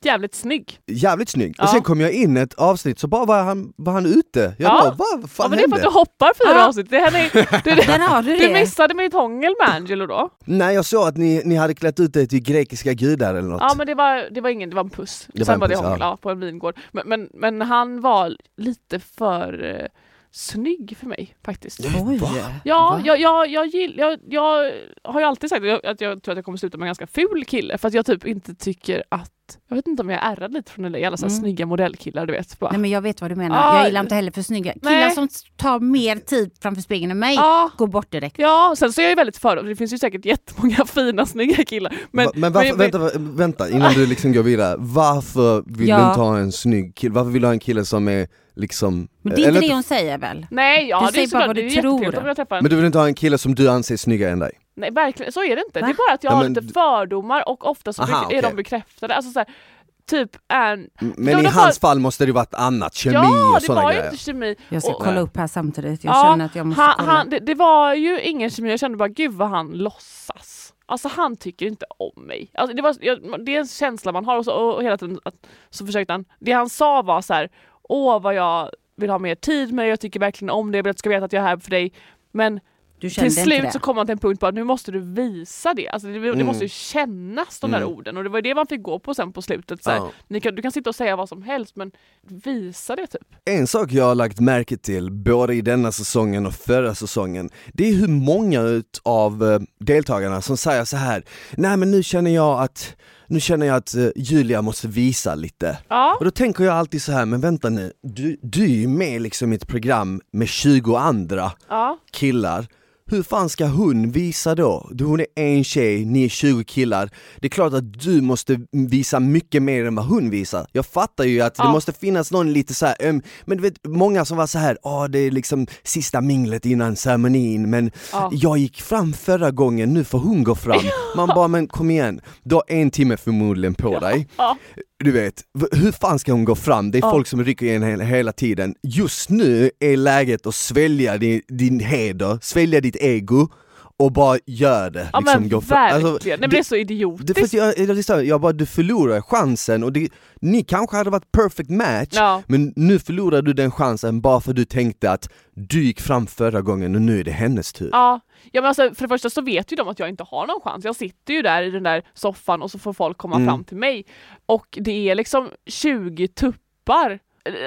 Jävligt snygg. jävligt snygg. Ja. Och sen kom jag in ett avsnitt så bara var han, var han ute. Jag Ja. bara, vad Ja, fan men det är för hände? att du hoppar fyra Ja. avsnitt. Det här är, du, Där har du du det. missade mitt hångel med Angelo då. Nej jag såg att ni, ni hade klätt ut er till grekiska gudar eller något. Ja men det var, det var ingen, det var en puss. Det var Sen en var det puss, hångel ja. ja, på en vingård. Men, men, men han var lite för eh, snygg för mig faktiskt. Oj. Ja, jag, jag, jag, gill, jag, jag har ju alltid sagt att jag, att jag tror att jag kommer sluta med en ganska ful kille för att jag typ inte tycker att jag vet inte om jag är ärrad lite från LA, alla så här Mm. snygga modellkillar du vet. Bara. Nej men jag vet vad du menar. Ah, jag gillar inte heller för snygga. Killar nej. som tar mer tid framför spegeln än mig, Ja, går bort direkt. ja, sen så är jag ju väldigt för Det finns ju säkert jättemånga fina snygga killar. Men, Va- men varför, men- vänta, vänta innan du liksom går vidare, varför vill Ja. du inte ha en snygg kille? Varför vill du ha en kille som är liksom... Men det är eller inte det hon säger väl? Nej, ja, Du det är säger bara vad du tror. om jag träffar en Men du vill inte ha en kille som du anser är snyggare än dig? Nej verkligen, så är det inte. Va? Det är bara att jag Ja, har men lite fördomar och ofta så Aha, är okej. de bekräftade. Alltså så här, typ en... Men Ja, i det hans var- fall måste det varit annat, kemi Ja, och det sådana var ju grejer. inte kemi. Jag ska Och- kolla upp här samtidigt. Jag Ja, känner att jag måste Han, kolla. han, det, det var ju ingen kemi, jag kände bara gud vad han låtsas. Alltså han tycker inte om mig. Alltså, det, var, jag, det är en känsla man har och, så, och hela tiden att, så försökte han. Det han sa var så här, åh vad jag vill ha mer tid med dig, jag tycker verkligen om dig, jag vill att du ska veta att jag är här för dig. Men till inte slut det? så kom man till en punkt på att nu måste du visa det. Alltså det, det Mm. måste ju kännas de där Mm. orden och det var det man fick gå på sen på slutet. Så här, Ja. ni kan, du kan sitta och säga vad som helst men visa det typ. En sak jag har lagt märke till, både i denna säsongen och förra säsongen, det är hur många av eh, deltagarna som säger så här: nej men nu känner jag att, nu känner jag att eh, Julia måste visa lite. Ja, Och då tänker jag alltid så här, men vänta nu, du, du är ju med liksom i ett program med 20 andra ja. killar. Hur fan ska hon visa då? Du, Hon är en tjej, ni är 20 killar. Det är klart att du måste visa mycket mer än vad hon visar. Jag fattar ju att det Ja. måste finnas någon lite så här, öm, men du vet många som var så här, åh det är liksom sista minglet innan ceremonin men Ja. jag gick fram förra gången, nu får hon gå fram. Man bara, men kom igen, du har en timme förmodligen på dig. Ja. Du vet, hur fan ska hon gå fram? Det är Ja. folk som rycker in hela, hela tiden. Just nu är läget att svälja din, din heder, svälja ditt ego och bara gör det. Ja liksom, men gå fram. verkligen, Alltså, Nej, men det är så idiotiskt. det, jag, jag, jag bara, du förlorar chansen och det, ni kanske hade varit perfect match, Ja. men nu förlorar du den chansen bara för att du tänkte att du gick fram förra gången och nu är det hennes tur. Ja, ja men alltså, för det första så vet ju de att jag inte har någon chans. Jag sitter ju där i den där soffan och så får folk komma Mm. fram till mig. Och det är liksom 20 tuppar.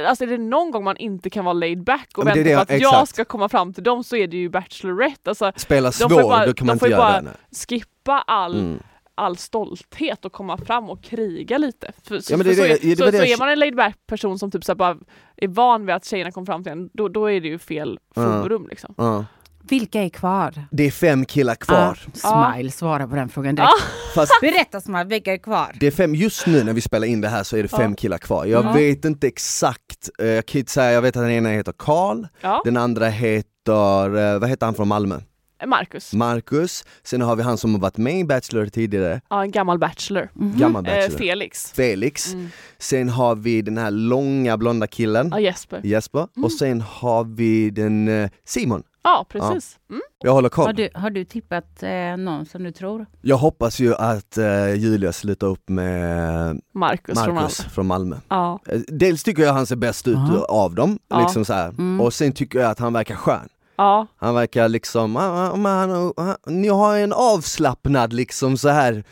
Alltså är det någon gång man inte kan vara laid back och det vänta på det- att jag exakt. ska komma fram till dem så är det ju Bachelorette. Alltså Spela får svår, bara- då kan man inte ju göra bara- det. skippa all, Mm. all stolthet och komma fram och kriga lite. För, så, Ja, det är för så, det- är, det det så jag- man en laid back person som typ så bara är van vid att tjejerna kommer fram till en, då, då är det ju fel forum liksom. Ja. Vilka är kvar? Det är fem killar kvar. Ah, smile, svara på den frågan direkt. Fast Berätta Smile, vilka är kvar? det är fem, just nu när vi spelar in det här så är det fem Ja. killar kvar. Jag Ja. vet inte exakt, eh, jag kan inte säga, jag vet att den ena heter Karl, Ja, den andra heter, eh, vad heter han från Malmö? Marcus. Marcus, sen har vi han som har varit med i Bachelor tidigare, Ja, en gammal bachelor. gammal Eh, Bachelor. Felix. Felix. Mm. Sen har vi den här långa blonda killen, Ja, Jesper. Jesper. Och sen har vi den eh, Simon. Ja, precis. Mm. Jag håller koll. Har du, har du tippat eh, någon som du tror? Jag hoppas ju att eh, Julia slutar upp med Marcus, från Marcus Malmö. från Malmö. Ja. Eh, Dels tycker jag han ser bäst ut Ja. av dem, Ja. liksom så här. Mm. och sen tycker jag att han verkar skön. ja. Han verkar liksom, han, han, han, han, ni har en avslappnad liksom så här.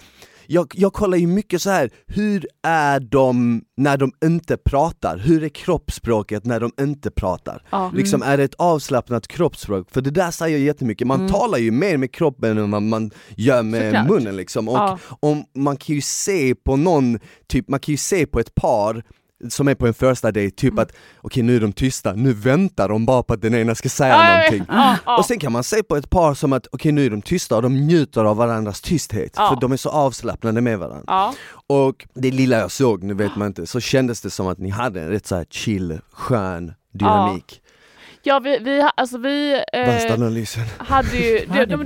Jag, jag kollar ju mycket så här. hur är de när de inte pratar? Hur är kroppsspråket när de inte pratar? ja. Liksom är det ett avslappnat kroppsspråk? För det där säger jättemycket, man Mm. talar ju mer med kroppen än vad man gör med Såklart. munnen liksom. Och Ja. om man kan ju se på någon, typ, man kan ju se på ett par som är på en första dejt, typ Mm. att okej nu är de tysta, nu väntar de bara på att den ena ska säga vet. någonting. Ja. Och sen kan man se på ett par som att okej nu är de tysta och de njuter av varandras tysthet, för de är så avslappnade med varandra. Och det lilla jag såg, nu vet man inte, så kändes det som att ni hade en rätt så här chill, skön dynamik. Ja vi, vi, alltså vi Värsta eh, analysen. hade ju, det, väldigt det är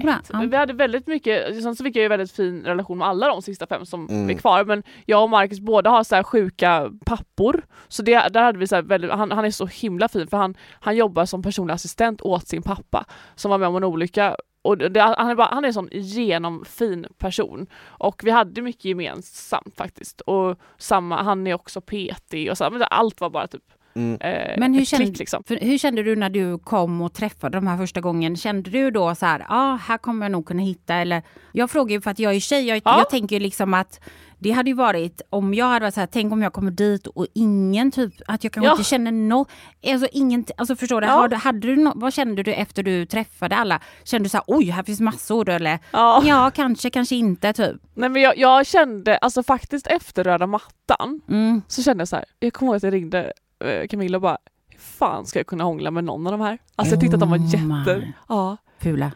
bra, rätt. ja. Vi hade väldigt mycket, sen så fick jag ju väldigt fin relation med alla de sista fem som Mm. är kvar, men jag och Marcus båda har så här sjuka pappor, så det, där hade vi så här väldigt, han, han är så himla fin för han, han jobbar som personlig assistent åt sin pappa som var med om en olycka och det, han, är bara, han är en sån genomfin person och vi hade mycket gemensamt faktiskt och samma, han är också PT och så, men allt var bara typ Mm. eh, Men hur kände, klick liksom. för hur kände du när du kom och träffade de här första gången? Kände du då så här, ja ah, här kommer jag nog kunna hitta eller? Jag frågar ju för att jag är tjej, jag, Ja. jag tänker ju liksom att det hade ju varit om jag hade varit så här, tänk om jag kommer dit och ingen typ, att jag kanske Ja. inte känner något. Alltså ingen, alltså förstår du, Ja. har du, hade du no, vad kände du efter du träffade alla? Kände du så här, oj här finns massor eller? Ja. Ja, kanske, kanske inte typ. Nej men jag, jag kände, alltså faktiskt efter röda mattan Mm. så kände jag så här. jag kommer ihåg att jag ringde Camilla och bara hur fan ska jag kunna hångla med någon av de här? Alltså jag tyckte att de var Oh jätte... Ja. Fula.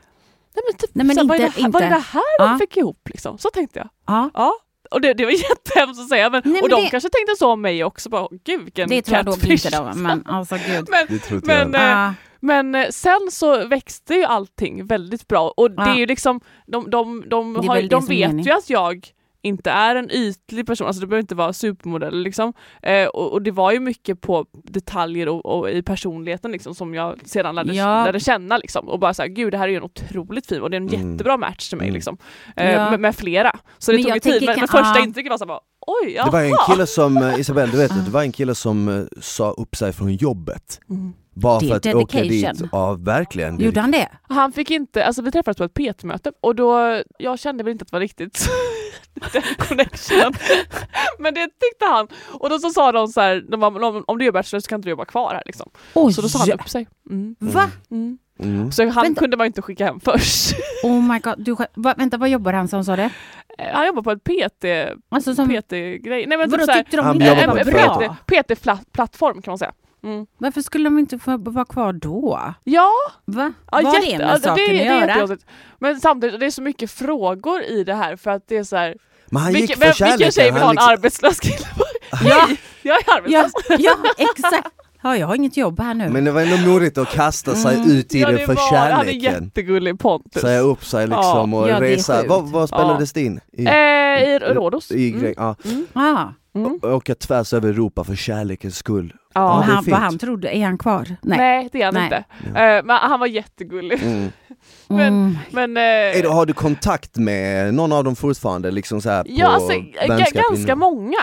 Nej men, typ, Nej, men så här, var, är inte- det, här- var det inte. det här Ja. de fick ihop liksom? Så tänkte jag. Ja, Ja. Och det, det var jättehemskt att säga men, Nej, och men de det- kanske tänkte så om mig också. Bara, Gud vilken det tror jag dock catfish. inte då, men alltså gud. men, Det tror inte men, jag. eh, men eh, sen så växte ju allting väldigt bra och det är ju liksom, de, de, de, är har, de är vet ju att jag inte är en ytlig person, alltså det behöver inte vara supermodell liksom. Eh, och, och det var ju mycket på detaljer och, och i personligheten liksom som jag sedan lärde, Ja. lärde känna liksom. Och bara såhär, gud det här är ju en otroligt fin och det är en Mm. jättebra match till mig Mm. liksom. Eh, Ja. med, med flera. Så det Men tog ju tid, men, kan- men första intrycket var såhär bara, oj, jaha. Det var en kille som, eh, Isabelle du vet det, det var en kille som eh, sa upp sig från jobbet Mm. Bara Det för att åka dit. Ja verkligen. Gjorde han det? Han fick inte, alltså vi träffades på ett PT-möte och då, jag kände väl inte att det var riktigt den connectionen. Men det tyckte han. Och då så sa de så här, de bara, om, om du gör bachelor så kan inte du jobba kvar här liksom. Oj! Så då sa han upp sig. Mm. Va? Mm. Mm. Så han Vänta. kunde man inte skicka hem först. Oh my god. Du, va, vänta, vad jobbar han som sa det? Eh, Han jobbar på ett PT, Alltså som, PT-grej. Nej men vadå, typ såhär, tyckte de Han inte jobbar det på var bra? PT, PT-plattform kan man säga. Mm. Varför skulle de inte få vara kvar då? Ja, Va? ja Vad har det jätte- med ja, saken det, att det är göra? Men samtidigt, det är så mycket frågor i det här för att det är så här, Men han vilken, gick vem, för vilken kärleken. tjej vill ha en liksom- arbetslös kille? Ja. Hej, jag är arbetslös. Ja, ja, exakt. Ja, jag har inget jobb här nu. Men det var ändå modigt att kasta sig Mm. ut i Ja, det för var, han är kärleken. jättegullig Pontus. Säga upp sig liksom och Ja, det är resa. Vad, vad spelades det in? I, Eh, I Rhodos. i, Mm. ja. Mm. ah, Mm. Åka tvärs över Europa för kärlekens skull. Ja. Ja, men det är han, vad han trodde, är han kvar? Nej. Nej. det är han Nej. inte. Ja. Eh, men han var jättegullig. Mm. Men, Mm. men, eh, Är det, har du kontakt med någon av dem fortfarande? Liksom så här på Ja, alltså, ganska inom- många.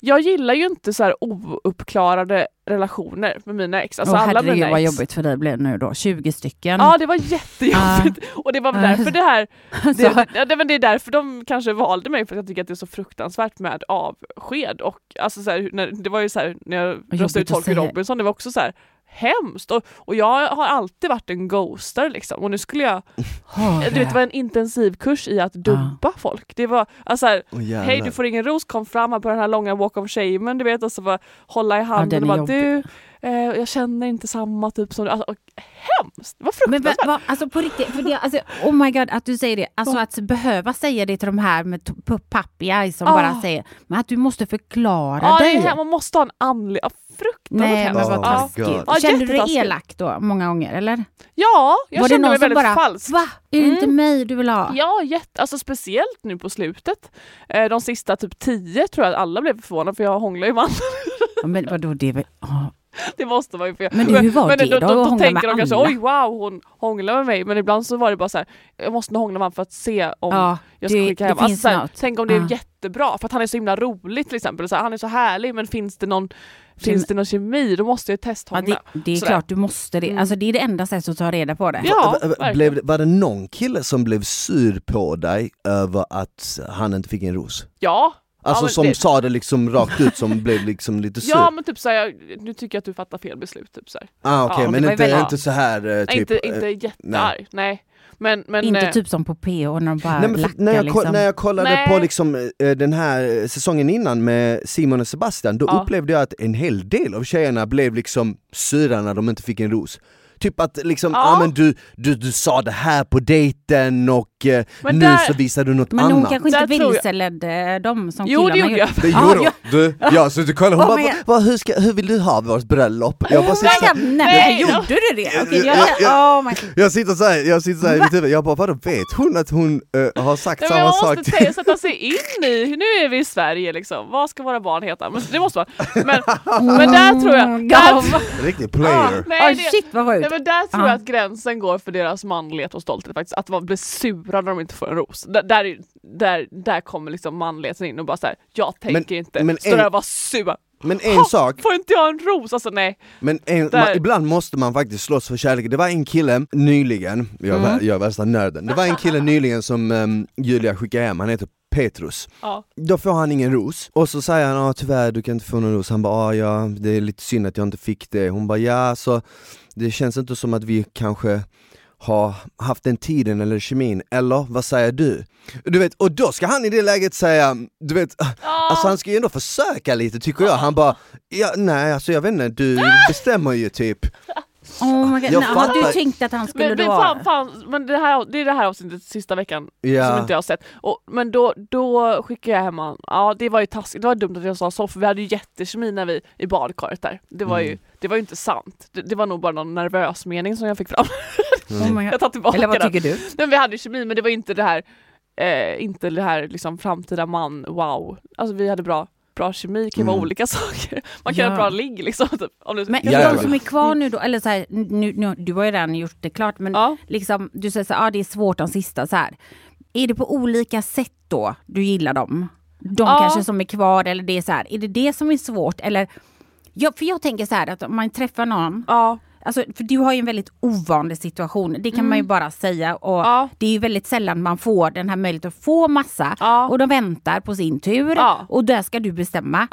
Jag gillar ju inte så här ouppklarade relationer med mina ex. Alltså Åh, alla herregud mina vad ex. jobbigt för dig blev nu då, 20 stycken. Ja det var jättejobbigt och det var väl Ah. därför det här, det, ja, det, men det är därför de kanske valde mig för att jag tycker att det är så fruktansvärt med avsked och alltså så här, när, det var ju så här, när jag röstade ut folk i. Robinson, det var också så här hemskt och, och jag har alltid varit en ghoster liksom och nu skulle jag, Har du vet det var en intensivkurs i att dubba folk. Det var alltså här, jävlar. Hej du får ingen ros, kom fram här på den här långa walk of shame du vet och så bara hålla i handen den och bara du, eh, jag känner inte samma typ som du. Alltså, hemskt! Det var Men va, fruktansvärt. va, alltså på riktigt, för det, alltså, oh my god att du säger det. Alltså att behöva säga det till de här med t- p- puppy eyes som Ah. bara säger, men att du måste förklara det dig. är, hem- man måste ha en anledning. Fruktansvärt Nej men hemskt. vad Oh ja. my taskigt. Ja, Kände du dig elak då många gånger eller? ja, jag var det kände någon mig väldigt bara, falsk. va? Är det inte Mm. mig du vill ha? Ja, jätte, alltså speciellt nu på slutet. Eh, de sista typ tio tror jag att alla blev förvånade för jag hånglar ju med andra. Men vadå, det är väl... ja. Det måste vara ju för Men du, hur var det då, då, då, då, tänker med de kanske alla? oj wow hon hånglar med mig men ibland så var det bara så här jag måste nog hångla med honom för att se om Ja, jag ska det- skicka hem. Alltså, här, tänk om det är Ja. jättebra för att han är så himla rolig till exempel. Så här, han är så härlig men finns det någon, finns det någon kemi då måste jag Ja, testhångla. det, det är Sådär. klart, du måste det. Mm. Alltså, det är det enda sättet att ta reda på det. Ja, blev, var det någon kille som blev sur på dig över att han inte fick en ros? Ja, Alltså men som det- sa det liksom rakt ut, som blev liksom lite sur? ja men typ såhär, nu tycker jag att du fattar fel beslut. Typ, så här. ah, Okej, ja, men inte, väldigt- inte så här eh, Nej, typ... inte, eh, inte jättearg, nej. Men, men, Inte eh, typ som på PO när de bara Nej, lackar när, jag, liksom. när jag kollade Nej. på liksom, eh, den här säsongen innan med Simon och Sebastian, då Ja. upplevde jag att en hel del av tjejerna blev liksom sura när de inte fick en ros. Typ att liksom, Ja. ah, men du, du, du sa det här på dejten och eh, Men nu där- så visar du något Men hon annat. kanske inte Där tror jag- vilseledde dem som Jo det killarna gjorde jag. Det gjorde hon! ja. Du, ja, så du hon Oh bara, my "Va- God. vad, hur, ska, hur vill du ha vårt bröllop? Jag bara sitter my så God, här, nej, Nej, gjorde du det? Ja, jag, ja, oh my jag sitter så här, jag sitter så här i mitt huvud, jag bara vadå vet hon att hon eh, har sagt Nej, men samma man sak? måste te- sätta sig in i, nu är vi i Sverige liksom, vad ska våra barn heta? Men det måste vara. Men, men där tror jag, Mm, där, gav. Riktig ah, player. nej, Oh, det, shit vad nej, sjukt. men där tror Ja. jag att gränsen går för deras manlighet och stolthet faktiskt, att man blir sura när de inte får en ros. Där, där, är- där, där kommer liksom manligheten in och bara såhär, jag tänker inte men stå en- där och vara sur. Men en sak, Får inte jag en ros? Alltså nej. Men en, man, ibland måste man faktiskt slåss för kärleken. Det var en kille nyligen, jag, Mm. jag är värsta nörden, det var en kille nyligen som um, Julia skickade hem, han heter Petrus. Ja. Då får han ingen ros, och så säger han ah, tyvärr du kan inte få någon ros, han bara ah, ja det är lite synd att jag inte fick det. Hon bara ja så det känns inte som att vi kanske har haft den tiden eller kemin, eller vad säger du? Du vet, och då ska han i det läget säga, du vet, alltså han ska ju ändå försöka lite tycker jag, han bara ja, nej alltså jag vet inte, du bestämmer ju typ. Oh my God. Jag Nej, har du fattar. tänkt att han skulle Men, men, vara... fan, fan, men det, här, det är det här avsnittet sista veckan Ja. som inte jag har sett. Och, men då, då skickade jag hem han. Ja det var ju taskigt, det var dumt att jag sa så för vi hade ju jättekemi när vi i badkaret där. Det var, ju, Mm. det var ju inte sant. Det, det var nog bara någon nervös mening som jag fick fram. Oh my jag tar tillbaka Eller vad den. tycker du? Nej, men vi hade ju kemi men det var inte det här, eh, inte det här liksom framtida man, wow. Alltså vi hade bra, bra kemi, kan ju vara Mm. olika saker. Man kan Ja. ha bra ligg liksom. Typ, om du, Men Ja, de som är kvar nu då, eller så här, nu, nu, du har ju redan gjort det klart men ja. liksom, du säger så här, ah, det är svårt de sista så här. Är det på olika sätt då du gillar dem? De Ja. kanske som är kvar eller det är så här, är det det som är svårt eller? Ja, för jag tänker så här att om man träffar någon Ja. Alltså, för du har ju en väldigt ovanlig situation, det kan man ju bara säga. Och Mm. Ja. Det är ju väldigt sällan man får den här möjligheten att få massa Ja. och de väntar på sin tur och där ska du bestämma.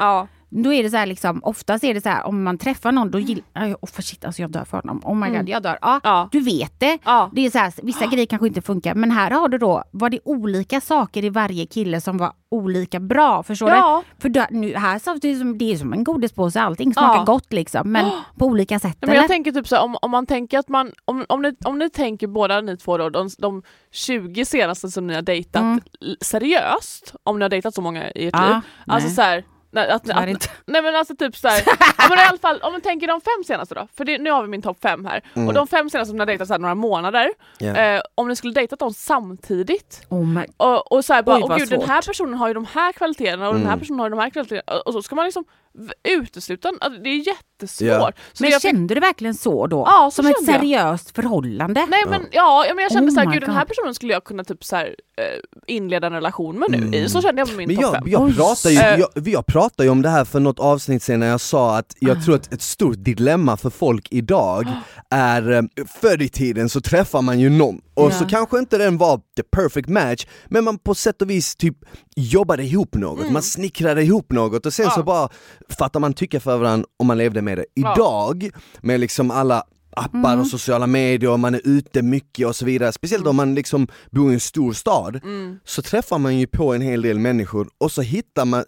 Då är det så här liksom, oftast är det så här om man träffar någon då gillar, oh, shit alltså jag dör för honom, oh my god jag dör. Ja, Mm. Ja. du vet det. Ja. Det är så här, vissa grejer kanske inte funkar men här har du då, var det olika saker i varje kille som var olika bra, förstår Ja. du? För då, nu, här så det är som, det är som en godispåse, allting smakar Ja. gott liksom men på olika sätt men eller? jag tänker typ så här, om, om man tänker att man, om, om, ni, om ni tänker båda ni två då, de, de 20 senaste som ni har dejtat Mm. seriöst, om ni har dejtat så många i ert liv. Alltså nej. så här, nej, att, att, inte. nej men alltså typ såhär, ja, i alla fall om man tänker de fem senaste då, för det, nu har vi min topp fem här, och de fem senaste som ni har dejtat så här några månader, Ja. eh, om ni skulle dejtat dem samtidigt Oh my, och, och så här bara, Oj, åh gud den här svårt. personen har ju de här kvaliteterna och den här Mm. personen har ju de här kvaliteterna och, och så ska man liksom v- utesluta, alltså, det är jättesvårt. Ja. Så men jag fick- kände du verkligen så då? Ja, så som ett kände jag. seriöst förhållande? Nej men ja, ja men jag kände Oh såhär, my gud den här personen skulle jag kunna typ såhär eh, inleda en relation med nu Mm. i, så kände jag med min Men topp jag, jag, Oj. pratar ju, Eh. jag, jag pratade ju om det här för något avsnitt sen när jag sa att jag tror att ett stort dilemma för folk idag är, eh, förr i tiden så träffar man ju någon och så kanske inte den var the perfect match, men man på sätt och vis typ jobbade ihop något, man snickrade ihop något och sen så bara fattar man tycka för varandra om man levde med det. Idag, med liksom alla appar och sociala medier och man är ute mycket och så vidare, speciellt om man liksom bor i en stor stad, Mm. så träffar man ju på en hel del människor och så hittar man,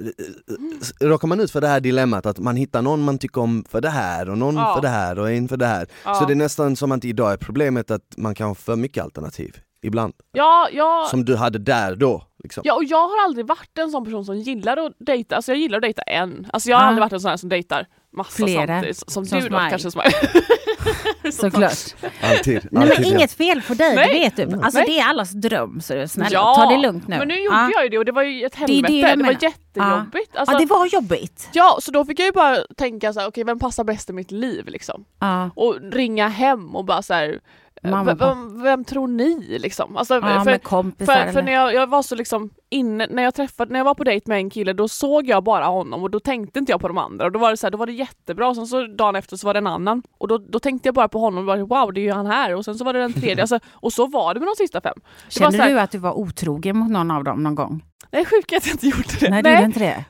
eh, råkar man ut för det här dilemmat att man hittar någon man tycker om för det här och någon Ja. för det här och en för det här. Ja. Så det är nästan som att idag är problemet att man kan ha för mycket alternativ, ibland. Ja, ja, Som du hade där då. Liksom. ja, och jag har aldrig varit en sån person som gillar att dejta, alltså jag gillar att dejta en. Alltså jag har Ja. aldrig varit en sån här som dejtar massa Flera. samtidigt. Som, Som du då Smile. kanske Smile. Såklart. Alltid. Nej, men alltid ja. inget fel på dig, Nej. det vet du. Alltså Nej. det är allas dröm, så snälla Ja, ta det lugnt nu. Men nu gjorde ja. jag ju det och det var ju ett är det helvete. jag Det, var jättejobbigt. Alltså, ja, det var jobbigt. Ja, så då fick jag ju bara tänka så här, okej vem passar bäst i mitt liv liksom? Ja. Och ringa hem och bara så här, Mamma, v- vem, vem tror ni liksom? Alltså, Ja, för, för, för när jag, jag var så liksom inne, när jag träffade, när jag var på dejt med en kille då såg jag bara honom och då tänkte inte jag på de andra och då var det så här, då var det jättebra och sen så dagen efter så var det en annan och då, då tänkte jag bara på honom och bara wow det är ju han här och sen så var det den tredje alltså, och så var det med de sista fem. Det så här, du att du var otrogen mot någon av dem någon gång? Nej sjukt att jag inte gjorde det. Nej, du gjorde inte det?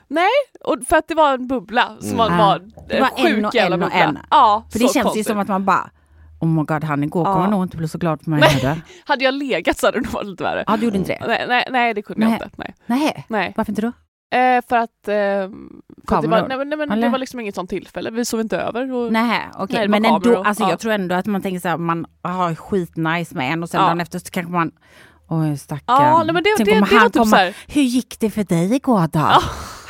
och för att det var en bubbla som Mm. var, Ah. var Det var sjuk en och jävla en och bubbla. en. Ja, För det känns konstigt. ju som att man bara Oh my god, han igår Ja. kommer nog inte bli så glad på mig Nej. Hade jag legat så hade det nog varit lite värre. Ja, du gjorde inte det? Nej, nej, nej det kunde Nej. jag inte. Nej. Nej, nej. varför inte då? Eh, för att, eh, för att det, var, nej, nej, men det var liksom inget sånt tillfälle, vi sov inte över. Och, Nej, okej. var Men ändå, kameror, alltså, ja. jag tror ändå att man tänker så här, man har skitnice med en och sen Ja. dagen efter så kanske man Oj stackarn. Ja, nej, men det- Tänk det- om det var han typ kommer, Hur gick det för dig igår då?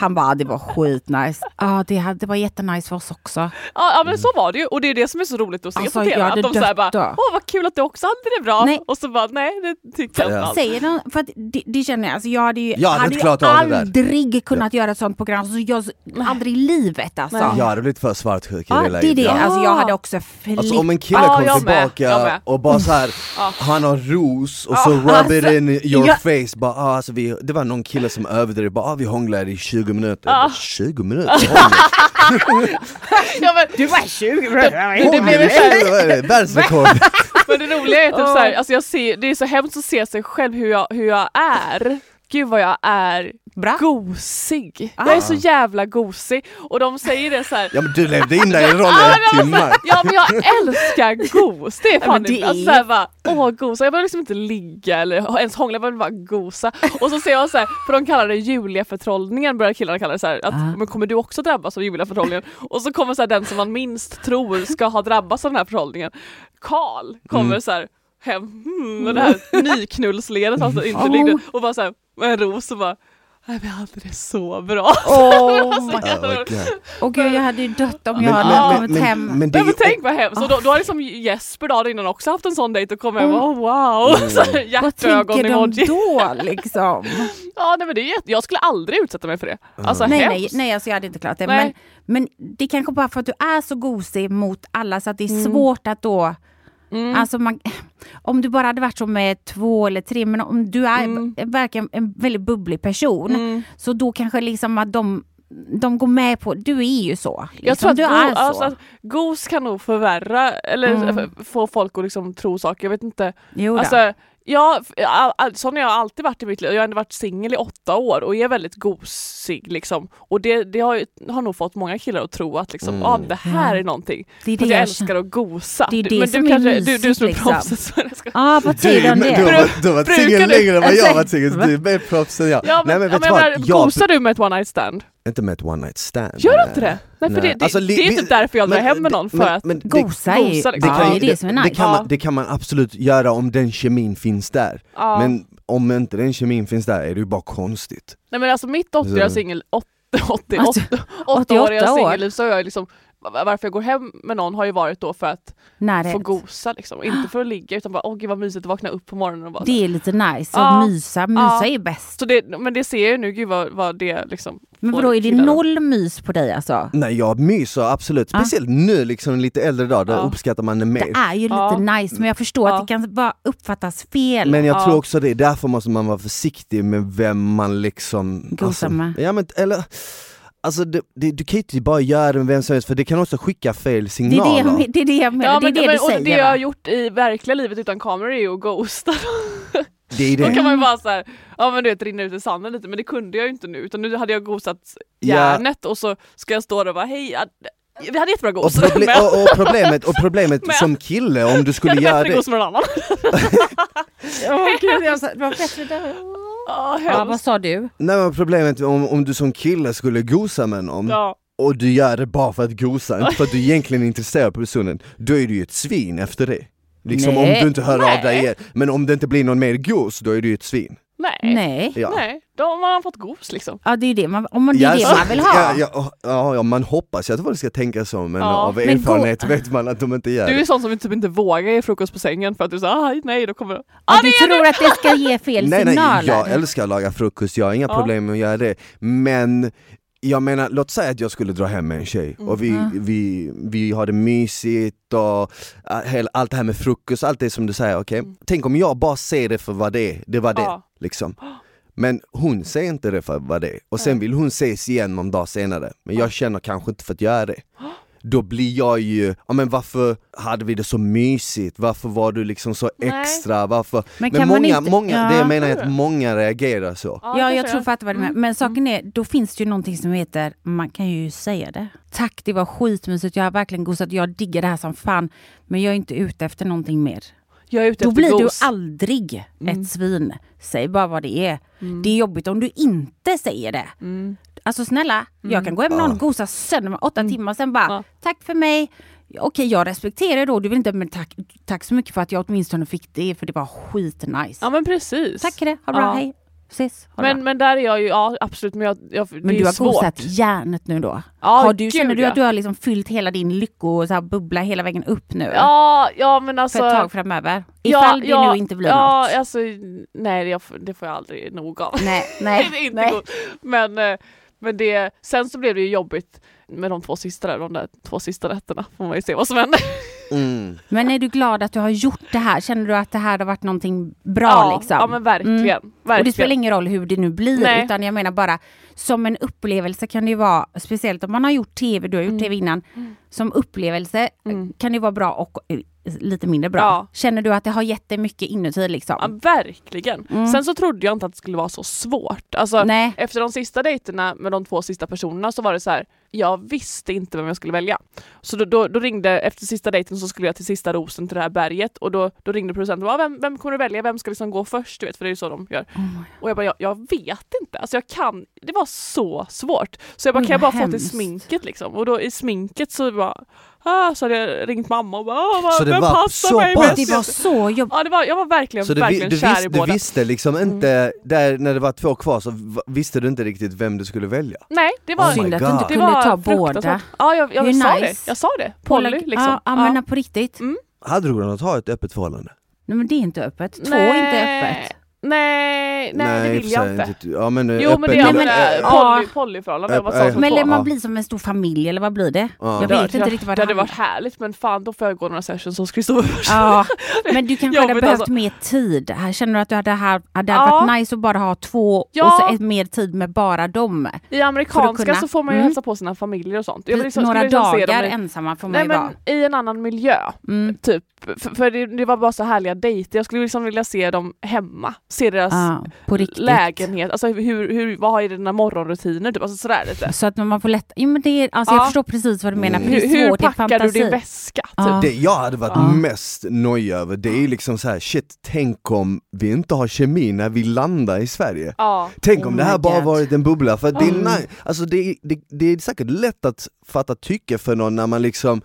Han bara, det var skitnice. Ja, det, hade- det var jättenice för oss också. ja, ja men så var det ju och det är det som är så roligt att se Alltså, på TV. Att hade de såhär bara, åh vad kul att du också hade det bra. Nej. Och så bara, nej det tycker jag inte Ja. Säger någon, för att det, det känner jag, alltså jag hade ju, Jag hade inte ju aldrig kunnat göra ett sånt program. Alltså jag, aldrig i livet alltså. Nej. Jag hade blivit för svartsjuk i Ja, det läget. det. Ja. Alltså jag hade också flipp. Alltså om en kille Ja, kom jag tillbaka med. och bara så här, Ja. han har ros och Ja, så rub it alltså, in your jag- face, bara, ah, alltså vi, det var någon kille som överdrev, bara ah, vi hånglade i 20 minuter. Ja. Jag bara, 20 minuter? Ja, men, Du var 20 det blev ju så här- Vad är det? Världsrekord! men det roliga är typ såhär, alltså jag ser, det är så hemskt att se sig själv hur jag, hur jag är. Gud vad jag är Bra. gosig. Ah. Jag är så jävla gosig och de säger det så här. Ja men du levde in dig i rollen Ja, men alltså, max. ja men jag älskar gos, det är Ja, fan men det, är- alltså, såhär bara, åh gosa, jag behöver liksom inte ligga eller ens hångla, jag vill bara gosa. Och så ser jag såhär, för de kallar det Julia-förtrollningen börjar killarna kalla det såhär, att Ah. men kommer du också drabbas av Julia-förtrollningen? Och så kommer såhär, den som man minst tror ska ha drabbats av den här förtrollningen, Karl kommer Mm. såhär hem hmm, med det här nyknullsledet alltså inte Oh. ligger och bara såhär med en ros och bara Nej vi hade det så bra. Oh my gött. Åh gud, jag hade ju dött om Men- jag hade men- kommit men- hem. men det men ju- tänk vad hemskt, och då, då har liksom Jesper dagen innan också haft en sån dejt och kommit hem och oh, wow, Mm. så här, Vad hjärtögon tänker de emoji. då liksom? Ja nej men det är jag skulle aldrig utsätta mig för det. Alltså nej, nej, hemskt. nej alltså jag hade inte klarat det. Men, men det är kanske bara för att du är så gosig mot alla så att det är Mm. svårt att då Mm. Alltså man, om du bara hade varit så med två eller tre, men om du är Mm. verkar en väldigt bubblig person, Mm. så då kanske liksom att de de går med på, du är ju så. Liksom. Jag tror att, du go, är så. alltså, att gos kan nog förvärra eller Mm. få folk att liksom tro saker. Jag vet inte. jo, då. Alltså, all, sån har jag alltid varit i mitt liv. Jag har ändå varit singel i åtta år och är väldigt gosig. Liksom. Och det, det har, har nog fått många killar att tro att liksom, Mm. ah, det här Ja. är någonting. det är det jag jag älskar att gosa. Det är Du- det men som du, är kanske, du, du mysigt, som är liksom. proffset. ska- Ja, vad Du, säger du om men, det? du, du har varit singel du- längre än vad jag har Alltså, varit singel, du är mer proffs än jag. Ja, Nej men ja, vet du jag vad, Gosar du med ett one night stand? Inte med ett one night stand. Gör du inte det? Nej, för Nej. det, det, Alltså, li- det är typ därför jag drar men- hem med någon, för men- att men det- Gosa ju, gosa, ja, liksom. det är det som är nice. det, kan Ja. man, det kan man absolut göra om den kemin finns där. ja. Men om inte den kemin finns där är det ju bara konstigt. Nej men alltså mitt 80-åriga Så- singel, 80, Alltså, 8-åriga 88 år. singelliv så har jag liksom varför jag går hem med någon har ju varit då för att Närhet. få gosa liksom. Inte för att ligga utan bara åh gud vad mysigt att vakna upp på morgonen och bara Det är lite nice Ja. att mysa. Mysa Ja. är bäst. så det, Men det ser jag ju nu, gud vad, vad det liksom Men vadå, är det noll mys på dig alltså? Nej jag myser absolut, Ja. speciellt nu liksom lite äldre dag, då Ja. uppskattar man det mer. Det är ju lite Ja. nice men jag förstår Ja. att det kan bara uppfattas fel. Men jag Ja. tror också det är därför måste man vara försiktig med vem man liksom... Gosar med. Ja men eller... Alltså det, det, du kan ju inte bara göra det med vem som helst för det kan också skicka fel det, är det, signaler. jag, det är det jag menar, Ja, det är men, det men, du och säger. det jag har gjort i verkliga livet utan kameror är ju att ghosta. Det är Då det. kan man ju bara såhär, ja men du vet rinna ut i sanden lite men det kunde jag ju inte nu utan nu hade jag ghostat Ja. järnet och så ska jag stå där och bara hej, ja, vi hade jättebra Och, ghost proble- men och, och problemet, och problemet Men- som kille om du jag skulle hade göra bättre det... ghost med någon annan. Åh, gud, jag sa- det var bättre där. Ja, Ja, vad sa du? Nej men problemet om, om du som kille skulle gosa med någon Ja. och du gör det bara för att gosa, inte för att du egentligen är intresserad av personen, då är du ju ett svin efter det. Liksom Nej. om du inte hör av dig Nej. igen. Men om det inte blir någon mer gos, då är du ju ett svin. Nej. Nej. Ja. Nej, då har man fått gos liksom. Ja det är det man, om man, det är det man vill ha. Ja, ja, ja, ja, man hoppas ju att folk ska tänka så, men Ja. av Men erfarenhet vet man att de inte gör Du är det. sån som typ inte vågar ge frukost på sängen för att du säger aj nej då kommer Ja, ah, du tror att det ska ge fel Nej nej, signaler? jag älskar att laga frukost, jag har inga Ja. problem med att göra det. Men jag menar, låt säga att jag skulle dra hem med en tjej och vi, Mm. vi, vi har det mysigt och äh, allt det här med frukost, allt det som du säger, okej? Tänk om jag bara ser det för vad det är, det var det, Ja. liksom. Men hon ser inte det för vad det är, och sen vill hon ses igen någon dag senare, men jag känner kanske inte för att göra det. Då blir jag ju, ja men varför hade vi det så mysigt? Varför var du liksom så Nej. extra? Varför? Men Men många, inte- många, ja. det jag menar är Tror att många reagerar så. Ja, jag kanske tror fattar vad du menar. Mm. Men saken är, då finns det ju någonting som heter, man kan ju säga det. Tack, det var skitmysigt, jag har verkligen gosat, jag diggar det här som fan. Men jag är inte ute efter någonting mer. Jag är ute Då efter blir gos. du aldrig Mm. ett svin. Säg bara vad det är. Mm. Det är jobbigt om du inte säger det. Mm. Alltså snälla, jag Mm. kan gå hem med någon Ja. och gosa sönder med åtta Mm. timmar, sen bara Ja. tack för mig. Okej, jag respekterar då, du vill inte, men tack, tack så mycket för att jag åtminstone fick det, för det var skitnice. Ja men precis. Tack för det, ha det bra, Ja. hej. Ses. Ha det Men, bra. men där är jag ju, ja absolut men jag, jag, det Men du har svårt. gosat järnet nu då? Ja, har du, gud, känner du ja. att du har liksom fyllt hela din lycko och så här bubbla hela vägen upp nu? Ja, ja men alltså. för ett tag framöver? ja, Ifall det ja, nu inte blir ja, något? alltså nej det, det får jag aldrig nog av. Nej, det nej, är inte nej. gott. Men, eh, men det, sen så blev det ju jobbigt med de två sista där, de där två sista nätterna. Får man ju se vad som händer. Mm. Men är du glad att du har gjort det här? Känner du att det här har varit någonting bra ja, liksom? ja men verkligen. Mm. verkligen. Och det spelar ingen roll hur det nu blir, Nej. utan jag menar bara som en upplevelse kan det ju vara, speciellt om man har gjort tv, du har gjort Mm. tv innan, Mm. som upplevelse Mm. kan det vara bra och lite mindre bra. Ja. Känner du att det har gett dig mycket inuti liksom? Ja, verkligen. Mm. Sen så trodde jag inte att det skulle vara så svårt. Alltså, Nej. efter de sista dejterna med de två sista personerna så var det så här. Jag visste inte vem jag skulle välja. Så då, då, då ringde, efter sista dejten så skulle jag till sista rosen till det här berget och då, då ringde producenten och bara, vem, vem kommer du välja, vem ska liksom gå först? Du vet, för det är ju så de gör. Oh Och jag bara, jag, jag vet inte. Alltså jag kan, det var så svårt. Så jag bara, kan jag bara vad få till hemskt. sminket liksom? Och då i sminket så bara, ah, så hade jag ringt mamma och bara, ah, vad, Så det var så mig pass? Det var så jobbigt. Ja, det var, jag var verkligen, Så du, verkligen du, kär visste, i du båda. visste liksom Mm. inte, där när det var två kvar så visste du inte riktigt vem du skulle välja? Nej, det var, Oh Synd att du inte det kunde var ta båda. fruktansvärt. Ja, jag, jag, Det är sa nice. det. Jag sa det. Polly liksom. Ja, ja, men på riktigt. Mm. Hade du kunnat ha ett öppet förhållande? Nej men det är inte öppet. Två Nej. är inte öppet. Nej, nej, det i och vill jag inte. Ja men Jo men det är men, äh, ja. poly, polyförhållande. Äh, äh, Men man blir som en stor familj eller vad blir det? Ja. Jag Det vet hade- inte riktigt vad det det hade varit härligt men fan då får jag gå några sessions hos Kristoffer. Ja, men du kanske hade behövt alltså. mer tid. Här Känner du att du hade, hade Ja. varit nice att bara ha två Ja. och så ett mer tid med bara dem? I amerikanska kunna- så får man ju Mm. hälsa på sina familjer och sånt. Jag vill liksom- Några liksom dagar i- ensamma får man Nej ju vara. i en annan miljö. Mm. Typ. För, för det, det var bara så härliga dejter. Jag skulle liksom vilja se dem hemma. Se deras Ja, på riktigt. lägenhet. Alltså hur, hur, vad har i dina morgonrutiner? Typ. Alltså sådär lite. Så att man får lätt... Jo, men det är, alltså Ja. Jag förstår precis vad du menar. Det Hur, är hur packar du din väska? Typ. Ja. Det jag hade varit Ja. mest nöjd över, det är ju liksom så här: shit, tänk om vi inte har kemi när vi landar i Sverige. Ja. Tänk om Oh det här bara God. varit en bubbla, för det är, Mm. alltså det, det, det är säkert lätt att fatta tycke för någon när man liksom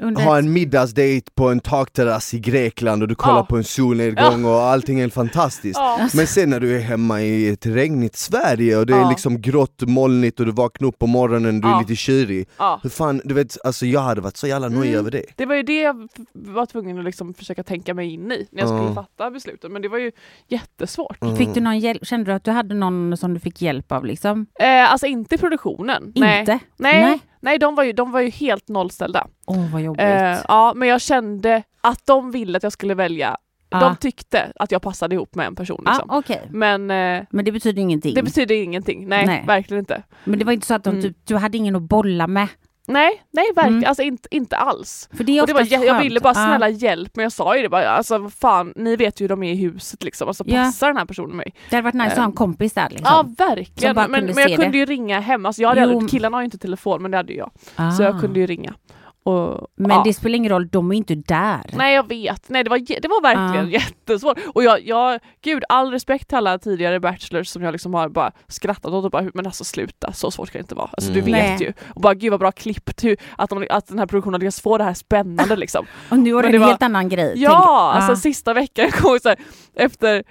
Under ett- en middagsdate på en takterrass i Grekland och du kollar Ja. på en solnedgång och allting är fantastiskt. Ja. Men sen när du är hemma i ett regnigt Sverige och det är liksom grått, molnigt och du vaknar upp på morgonen du är lite kyrig. Ja. Hur fan, du vet, alltså jag hade varit så jävla nöjd Mm. över det. Det var ju det jag var tvungen att liksom försöka tänka mig in i när jag skulle fatta beslutet. Men det var ju jättesvårt. Mm. Fick du någon hjälp? Kände du att du hade någon som du fick hjälp av? Liksom? Eh, alltså inte i produktionen. Inte? Nej, Nej. nej. De, var ju, de var ju helt nollställda. Åh vad jobbigt. Eh, ja, men jag kände att de ville att jag skulle välja. Ja. De tyckte att jag passade ihop med en person. ah, Liksom. okej. Men eh, Men det betyder ingenting. det betyder ingenting. Nej, Nej. verkligen inte. Men det var inte så att de, Mm. typ, du hade ingen att bolla med? Nej, nej verkligen. Mm. Alltså inte, inte alls. För det är Och det var, jä- jag skönt. ville bara snälla hjälp, men jag sa ju det bara, alltså fan, ni vet ju hur de är i huset liksom. Alltså Ja. passar den här personen mig? Det hade varit nice att ha en kompis där. Liksom. Ja verkligen, men, men jag kunde det. ju ringa hem, alltså jag hade Jo. aldrig, killarna har ju inte telefon men det hade ju jag. Ah. Så jag kunde ju ringa. Och, Men ja. det spelar ingen roll, de är inte där. Nej jag vet, nej det var, det var verkligen Ja. jättesvårt. Och jag, jag, gud all respekt till alla tidigare bachelors som jag liksom har bara skrattat åt och bara men alltså sluta, så svårt kan det inte vara. Alltså du Mm. vet Nej. ju. Och bara gud vad bra klippt, hur, att, de, att den här produktionen har lyckats få det här spännande liksom. Och nu var det en var- helt annan grej. Ja, tänker- alltså Ja. sista veckan, jag ihåg så här, efter,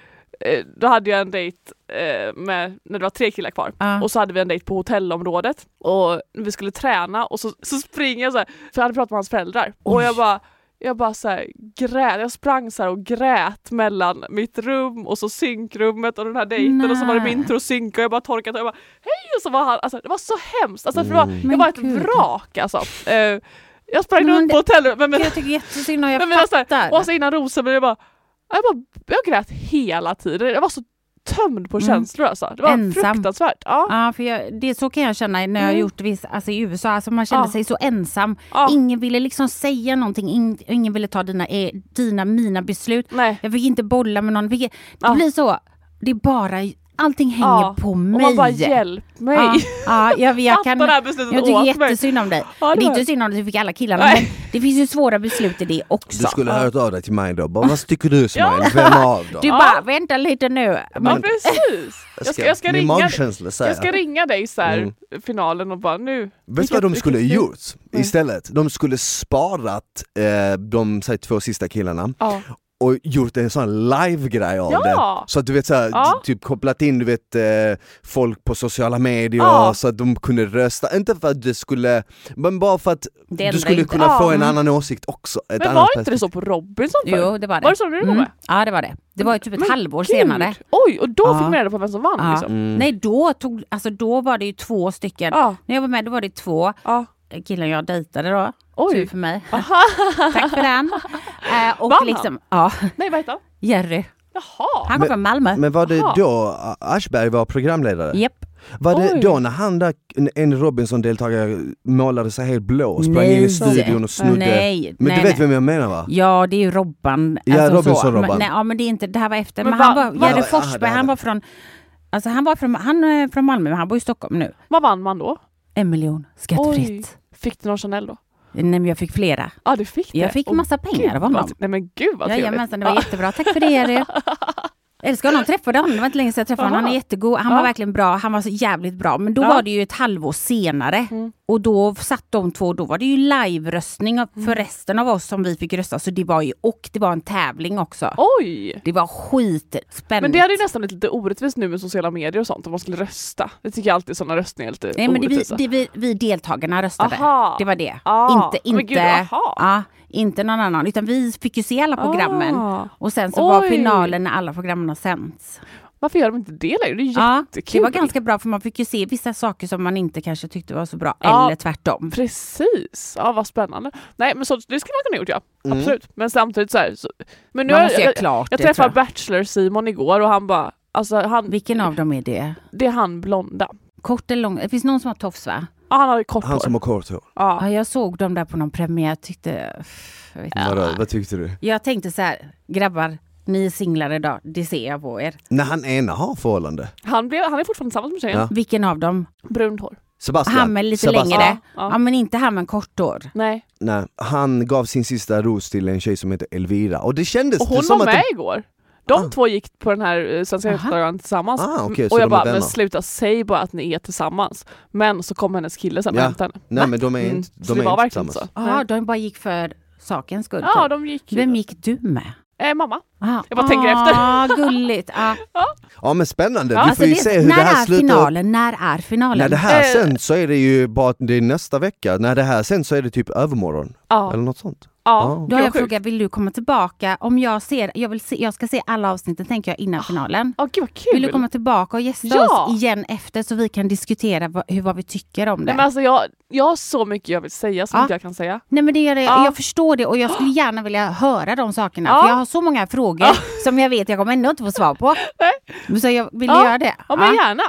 då hade jag en dejt eh, med, när det var tre killar kvar. Ja. Och så hade vi en dejt på hotellområdet och vi skulle träna och så, så springer jag så här, för jag hade pratat med hans föräldrar och Oj. jag bara jag bara så här, grät, jag sprang så och grät mellan mitt rum och så synkrummet och den här dejten och så var det Nej. min tur att synka och jag bara torkat och jag bara hej och så var han, alltså det var så hemskt, alltså, för det var, Mm. jag var ett gud. vrak alltså. Eh, jag sprang runt på hotellet men, men, Jag tycker jättesynd och jag men, men, så här, fattar. och så innan rosen men jag bara, jag bara, jag grät hela tiden, jag var så tömd på Mm. känslor alltså. Det var Ensam. fruktansvärt. Ja. Ja, för jag, det så kan jag känna när jag har Mm. gjort viss, alltså i USA, alltså man kände Ja. sig så ensam. Ja. Ingen ville liksom säga någonting, ing, ingen ville ta dina, eh, dina, mina beslut. Nej. Jag fick inte bolla med någon. Vilket, det Ja. blir så, det är bara, allting hänger Ja. på Och mig. man bara hjälp mig. Ja, ja, jag, jag, kan, det här beslutet jag tycker jättesynd om dig. Ja, det är inte synd om dig, du fick alla killarna, Nej. men det finns ju svåra beslut i det också. Du skulle ha Ja. hört av dig till mig då, bara, vad tycker du Ja. Smile? Vem av dem? Du Ja. bara, vänta lite nu. Ja Men- precis. Jag ska, jag ska, ringa, jag ska ringa dig så här, Mm. finalen och bara nu. Vet du vad de skulle gjort istället? De skulle sparat eh, de säg, två sista killarna Ja. Och gjort en sån live-grej av Ja. det. Så att du vet såhär, Ja. typ kopplat in du vet eh, folk på sociala medier Ja. så att de kunde rösta, inte för att det skulle, men bara för att Det du skulle inte. kunna Ja. få en Mm. annan åsikt också. Ett Men annat var inte det så på Robinson förr? Jo, det var det. Var det så du Mm. med? Ja, det var det. Det var ju typ ett Men halvår Gud. senare. Oj, och då Ja. fick man reda på vem som vann Ja. liksom. Mm. Nej, då, tog, alltså, då var det ju två stycken. Ja. När jag var med då var det två Ja. killar jag dejtade då. Oj. Tur för mig. Tack för den. Eh, och Vann liksom, ja, Nej vad heter han? Jerry. Jaha. Han Men- från Malmö. Men var det Aha. då Aschberg var programledare? Japp. Var det Oj. då när han där, en- Robinson-deltagare målade sig helt blå och sprang in i Nej. studion och snodde? Nej, Men nej, du vet nej. vem jag menar va? Ja, det är ju Robban. Ja, alltså så. Robinson-Robban. Men, nej, ja, men det är inte, det här var efter. Men Men, han va- var, va- Jerry Forsberg, det han var- var från, alltså han var från, han är från Malmö, men han bor i Stockholm nu. Vad vann man då? En miljon, skattefritt. Fick du någon Chanel då? Nej, men jag fick flera. Ja du fick det? Jag fick massa pengar gud, av honom. vad- Nej men gud vad trevligt. Jajamensan, det var jättebra. Tack för det Jerry. Älskar honom, träffade honom, det var inte länge sedan jag träffade honom. Han är jättegod, han Ja. var verkligen bra, han var så jävligt bra. Men då Ja. var det ju ett halvår senare. Mm. Och då satt de två, då var det ju live-röstning Mm. för resten av oss som vi fick rösta. Så det var ju, och det var en tävling också. Oj! Det var skitspännande. Men det hade ju nästan blivit lite orättvist nu med sociala medier och sånt om man skulle rösta. Det tycker jag alltid sådana röstningar är lite Nej men det, vi, det vi, vi deltagarna röstade. Aha. Det var det. Ah, inte, men inte, gud, aha. ja, inte någon annan. Utan vi fick ju se alla programmen. Ah. Och sen så var Oj. finalen när alla programmen har sänts. Varför gör de inte det längre? Det är Ja, jättekul. det var ganska bra för man fick ju se vissa saker som man inte kanske tyckte var så bra. Ja. Eller tvärtom. Precis, ja vad spännande. Nej men så, det skulle man kunna gjort ja, Mm. absolut. Men samtidigt så här, så, men nu Man måste jag, jag, klart jag det. träffade jag. Bachelor-Simon igår och han bara, alltså han, Vilken av dem är det? det är han blonda. Kort eller lång? Det finns någon som har tofs va? Han hade kort Han hår. som har kort hår. Ja. Ja, jag såg dem där på någon premiär. Jag tyckte... Jag, vet inte. Vadå, vad tyckte du? jag tänkte så här, grabbar, ni är singlar idag. Det ser jag på er. När han ena har förhållande. Han, blev, han är fortfarande tillsammans med tjejen. Ja. Vilken av dem? Brunt hår. Sebastian. Han med lite Sebastian. längre? Ja, Ja. ja. men inte han med kort hår. Nej. Nej, han gav sin sista ros till en tjej som heter Elvira och det kändes Och hon som var att med det... igår. De Ah. två gick på den här eh, Svenska högstadion tillsammans. Ah, så och jag bara, men sluta, säg bara att ni är tillsammans. Men så kom hennes kille sen och Ja. hämtade henne. Nej men de är Mm. inte, Så de det är var inte verkligen tillsammans. så. Ja, Nej. de bara gick för sakens skull. Ja, typ. de gick. Vem gick du med? Eh, mamma. Ah, Jag bara tänker efter. Ah, gulligt. Ah. Ja men spännande, Ja, vi Alltså, får ju det, se hur när det här är slutar. finalen? När är finalen? När det här Eh. sen så är det ju bara det är nästa vecka, när det här sen så är det typ övermorgon. Eller något sånt. Ja. Då har jag frågat, vill du komma tillbaka? Om jag ser, jag, vill se, jag ska se alla avsnitten tänker jag innan finalen. Ja, gud vad kul. Vill du komma tillbaka och gästa Ja. oss igen efter så vi kan diskutera vad, hur, vad vi tycker om det? Nej, men alltså, jag, jag har så mycket jag vill säga som Ja. inte jag kan säga. Nej men det gör det. Ja. Jag förstår det och jag skulle gärna vilja höra de sakerna. Ja. För jag har så många frågor som jag vet jag kommer ändå inte få svar på. Nej. Så jag vill Ja. göra det. Ja men gärna.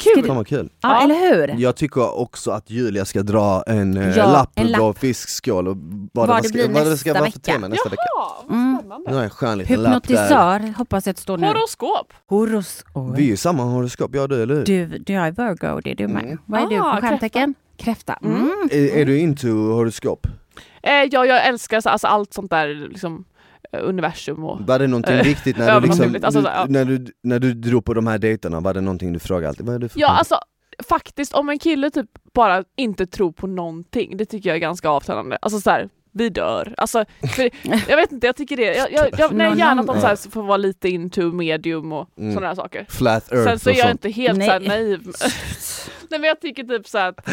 Kul. Fan vad kul. Ja, Ja. eller hur? Jag tycker också att Julia ska dra en eh, Ja, lapp en lapp. och fiskskål och vad, Vad det, ska, vad det ska vara för tema nästa vecka. Jaha, vad Mm. en skön liten lapp där. Hypnotisör hoppas jag att det står nu. Horoskop. Horoskop. Vi är ju samma horoskop, jag och du eller hur? Du, du är Virgo, det är du med. Mm. Vad är du Ah, för stjärntecken? Kräfta. Mm. Är, är du into horoskop? Eh, ja, jag älskar så- alltså, allt sånt där liksom, universum och... Var det någonting Eh, viktigt när du, liksom, alltså, du, ja. när, du, när du drog på de här dejterna, var det någonting du frågade alltid? Vad är det för Ja, alltså faktiskt om en kille typ bara inte tror på någonting, det tycker jag är ganska avtändande. Alltså så här, vi dör. Alltså, för, jag vet inte, jag tycker det. Jag, jag, jag, nej, gärna att man så här, får vara lite into medium och Mm. sådana saker. Flat earth Sen så är jag sånt. inte helt Nej. så här naiv. Nej men jag tycker typ så här att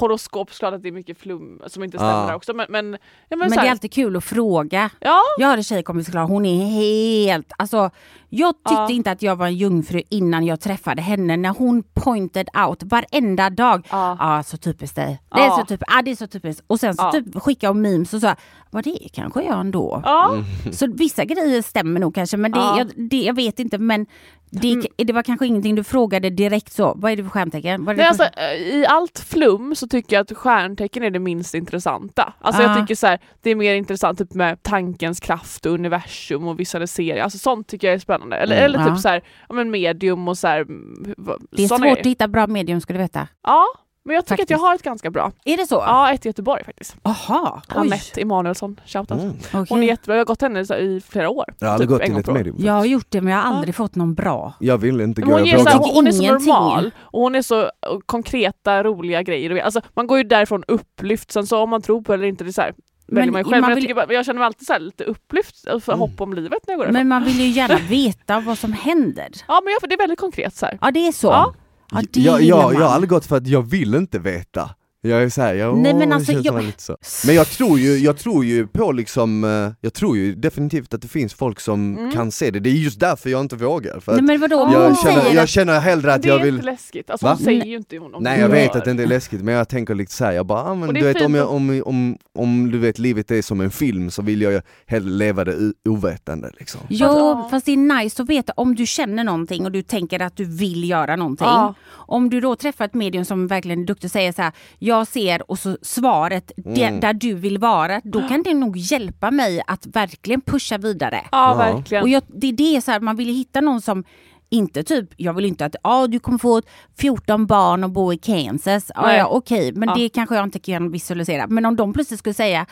horoskop, såklart att det är mycket flum som inte stämmer Ah. där också men, men, ja, men, Men det är alltid kul att fråga. ja, Jag har en tjejkompis Klara, hon är helt... Alltså, jag tyckte Ja. inte att jag var en jungfru innan jag träffade henne. När hon pointed out varenda dag. ja. Ja, så typiskt dig. Det är, Ja. så, typ, ja, det är så typiskt. Och sen så Ja. typ skickade hon memes och sa, vad det är kanske jag ändå. ja. Mm. Så vissa grejer stämmer nog kanske, men det, Ja. jag, det, jag vet inte. Men det, Mm. det var kanske ingenting du frågade direkt så. Vad är det för stjärntecken? Vad är det Nej, för... alltså, eh, I allt flum så tycker jag att stjärntecken är det minst intressanta. Alltså Ah. jag tycker så här, det är mer intressant typ med tankens kraft och universum och visualisering. Alltså sånt tycker jag är spännande. Eller, Mm. eller typ Ja. så här, ja, men medium och så här, mm, det är svårt grejer. att hitta bra medium ska du veta. Ja, men jag tycker att Faktiskt. jag har ett ganska bra. Är det så? Ja, ett i Göteborg faktiskt. Jaha, oj. Anette Emanuelsson, shoutout. Mm. Okej. Hon är jättebra, jag har gått henne i flera år. Jag har aldrig Typ gått till ett medium. Jag har gjort det men jag har aldrig fått någon bra. Jag vill inte gå, hon, jag Jag hon, inte. hon är så normal och hon är så konkreta, roliga grejer. Alltså, man går ju därifrån upplyft, sen så om man tror på det eller inte, det är så här, Men man ju själv. man Men jag, vill- tycker, bara- jag känner mig alltid så här lite upplyft och för Mm. hopp om livet när jag går därifrån. Men man vill ju gärna veta vad som händer. Ja men jag, det är väldigt konkret så här. Ja det är så. Ja. Ja, jag, jag, jag har aldrig gått för att jag vill inte veta. Jag är såhär, jag, Nej, men alltså, det jag- lite så. Men jag tror ju, jag tror ju på liksom, eh, jag tror ju definitivt att det finns folk som Mm. kan se det. Det är just därför jag inte vågar. För Nej men vadå, jag, känner, säger jag känner hellre att det jag är vill inte läskigt. Alltså, hon säger Nej. ju inte hon om Nej det jag vet gör. att det inte är läskigt men jag tänker lite såhär, jag bara, ah, men det du är vet om, jag, om, om, om du vet livet är som en film så vill jag hellre leva det ovetande liksom. Jo, Ja. fast det är nice att veta om du känner någonting och du tänker att du vill göra någonting. Ja. Om du då träffar ett medium som verkligen är duktig och säger så här, jag ser och så svaret det, Mm. där du vill vara, då kan det nog hjälpa mig att verkligen pusha vidare. Ja, Ja. verkligen. Och jag, det är det så här, man vill hitta någon som inte typ, jag vill inte att ah, du kommer få 14 barn och bo i Kansas. Ah, ja, Okej, men Ja. det kanske jag inte kan visualisera. Men om de plötsligt skulle säga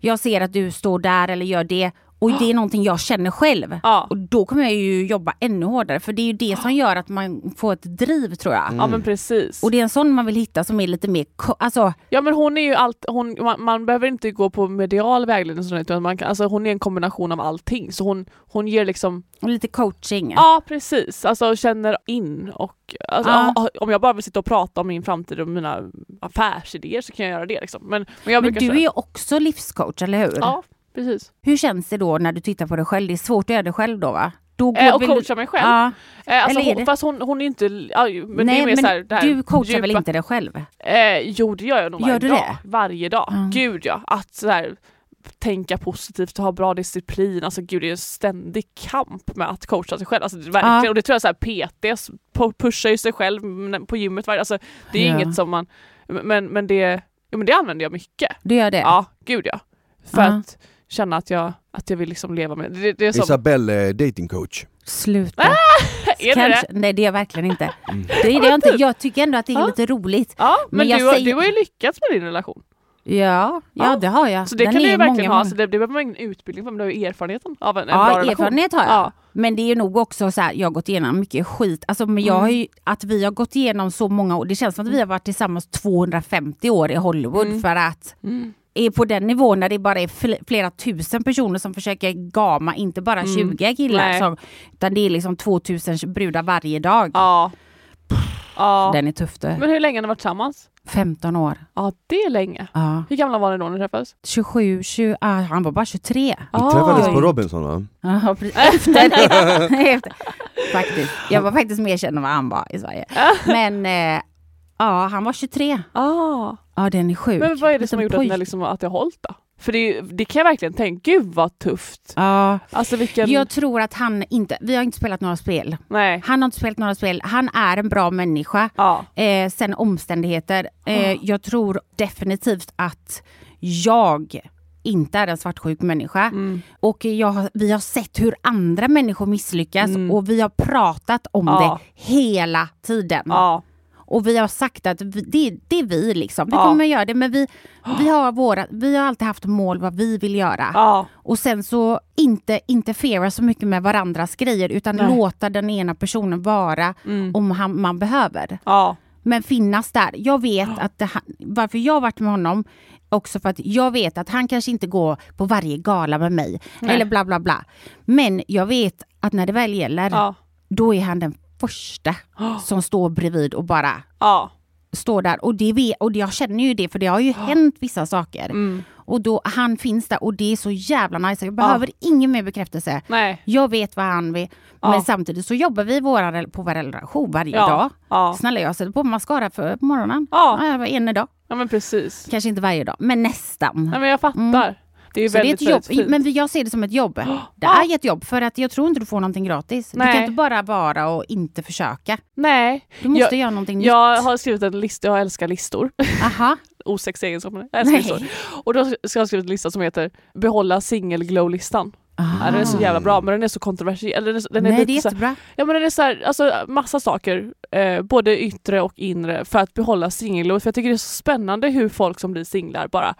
jag ser att du står där eller gör det Och det är någonting jag känner själv. Ja. Och då kommer jag ju jobba ännu hårdare för det är ju det som gör att man får ett driv tror jag. ja men precis. Och det är en sån man vill hitta som är lite mer, alltså Ja men hon är ju allt, hon, man, man behöver inte gå på medial vägledning sånt, utan man kan, alltså hon är en kombination av allting. Så hon, hon ger liksom, lite coaching. ja precis, alltså känner in och alltså, Ja. om jag bara vill sitta och prata om min framtid och mina affärsidéer så kan jag göra det. Liksom. Men, men Men du är ju också livscoach, eller hur? Ja, precis. Hur känns det då när du tittar på dig själv? Det är svårt att göra det själv då va? Då Eh, och vill du- coacha mig själv. Ja. Eh, alltså, hon, det- fast hon, hon är inte, ja, men Nej men här, här du coachar väl djupa- inte dig själv? Eh, jo det gör jag nog Gör varje du dag. det? Varje dag. Mm. Gud ja. Att så här, tänka positivt och ha bra disciplin. Alltså gud det är en ständig kamp med att coacha sig själv. Alltså, verkligen, Ja. Och det tror jag så här, PT pu- pushar ju sig själv på gymmet. varje- Alltså, det är Ja. inget som man... Men, men, det, men det använder jag mycket. Du gör det? Ja, gud ja. För Ja. att känna att jag, att jag vill liksom leva med det. Det är som... Isabelle, datingcoach. Sluta. är det Kanske, det? Nej det är jag verkligen inte. Mm. Det är det jag, inte. jag tycker ändå att det är Ja. lite roligt. Ja, men, Men jag du, har- säger- du har ju lyckats med din relation. Ja, ja, Ja. det har jag. Så det Den kan du ju verkligen många, ha. Så det, det behöver man ingen utbildning för, men du har ju erfarenheten av en, en Ja, bra relation. erfarenhet har jag. Ja. Men det är ju nog också så här, jag har gått igenom mycket skit. Alltså, men jag har Mm. ju, att vi har gått igenom så många år, det känns som att vi har varit tillsammans 250 år i Hollywood Mm. för att Mm. Är på den nivån när det bara är fl- flera tusen personer som försöker gama, inte bara Mm. 20 killar, Nej. som, utan det är liksom 2000 brudar varje dag. Ja. ja. Den är tuff det. Men hur länge har ni varit tillsammans? 15 år. Ja, det är länge. Ja. Hur gamla var ni då när ni träffades? 27, 20, ah, han var bara 23. Vi Ah. träffades på. Robinson va? Ja. Efter det. Efter. Faktiskt. Jag var faktiskt mer känd än vad han var i Sverige. Men eh, ja, han var 23. Ah. Ja, den är sjuk. Men vad är det som har gjort att, pojk. liksom, att det har hållit då? För det, det kan jag verkligen tänka, gud vad tufft. Ja, Alltså vilken... jag tror att han inte, vi har inte spelat några spel. Nej. Han har inte spelat några spel. Han är en bra människa. Ja. Eh, sen omständigheter. Eh, Ah. jag tror definitivt att jag inte är en svartsjuk människa. Mm. Och jag, vi har sett hur andra människor misslyckas Mm. och vi har pratat om Ja. det hela tiden. Ja. Och vi har sagt att vi, det, det är vi liksom. Vi Ja. kommer göra det men vi, vi, har våra, vi har alltid haft mål vad vi vill göra. Ja. Och sen så inte interfera så mycket med varandras grejer utan Nej. låta den ena personen vara Mm. om han, man behöver. Ja. Men finnas där. Jag vet att det, varför jag varit med honom också för att jag vet att han kanske inte går på varje gala med mig Nej. eller bla bla bla. Men jag vet att när det väl gäller Ja. då är han den första som står bredvid och bara Ja. står där. Och, det vet, och jag känner ju det för det har ju hänt vissa saker. Mm. Och då han finns där och det är så jävla nice. Jag behöver ingen mer bekräftelse. Nej. Jag vet vad han vill. Ja. Men samtidigt så jobbar vi våra, på vår relation varje Ja. dag. Ja. Snälla jag sätter på mig mascara för på morgonen. Ja. Ja, en dag. ja, men precis. Kanske inte varje dag, men nästan. Nej, men jag fattar. Mm. Det är så det är väldigt, ett jobb. väldigt. Men jag ser det som ett jobb. Det är ett jobb för att jag tror inte du får någonting gratis. Du Nej. kan inte bara vara och inte försöka. Nej. Du måste Jag- göra någonting Jag nytt. har skrivit en lista, jag älskar listor. Aha. Osexiga egenskaper. Jag älskar listor. Nej. Och då ska jag ha skrivit en lista som heter Behålla singel-glow-listan. Ja, Aha. den är så jävla bra men den är så kontroversiell. Eller Den är, den är Nej, lite det är här, jättebra. ja men den är så här, alltså massa saker, eh, både yttre och inre, för att behålla singelglow. För jag tycker det är så spännande hur folk som blir singlar bara,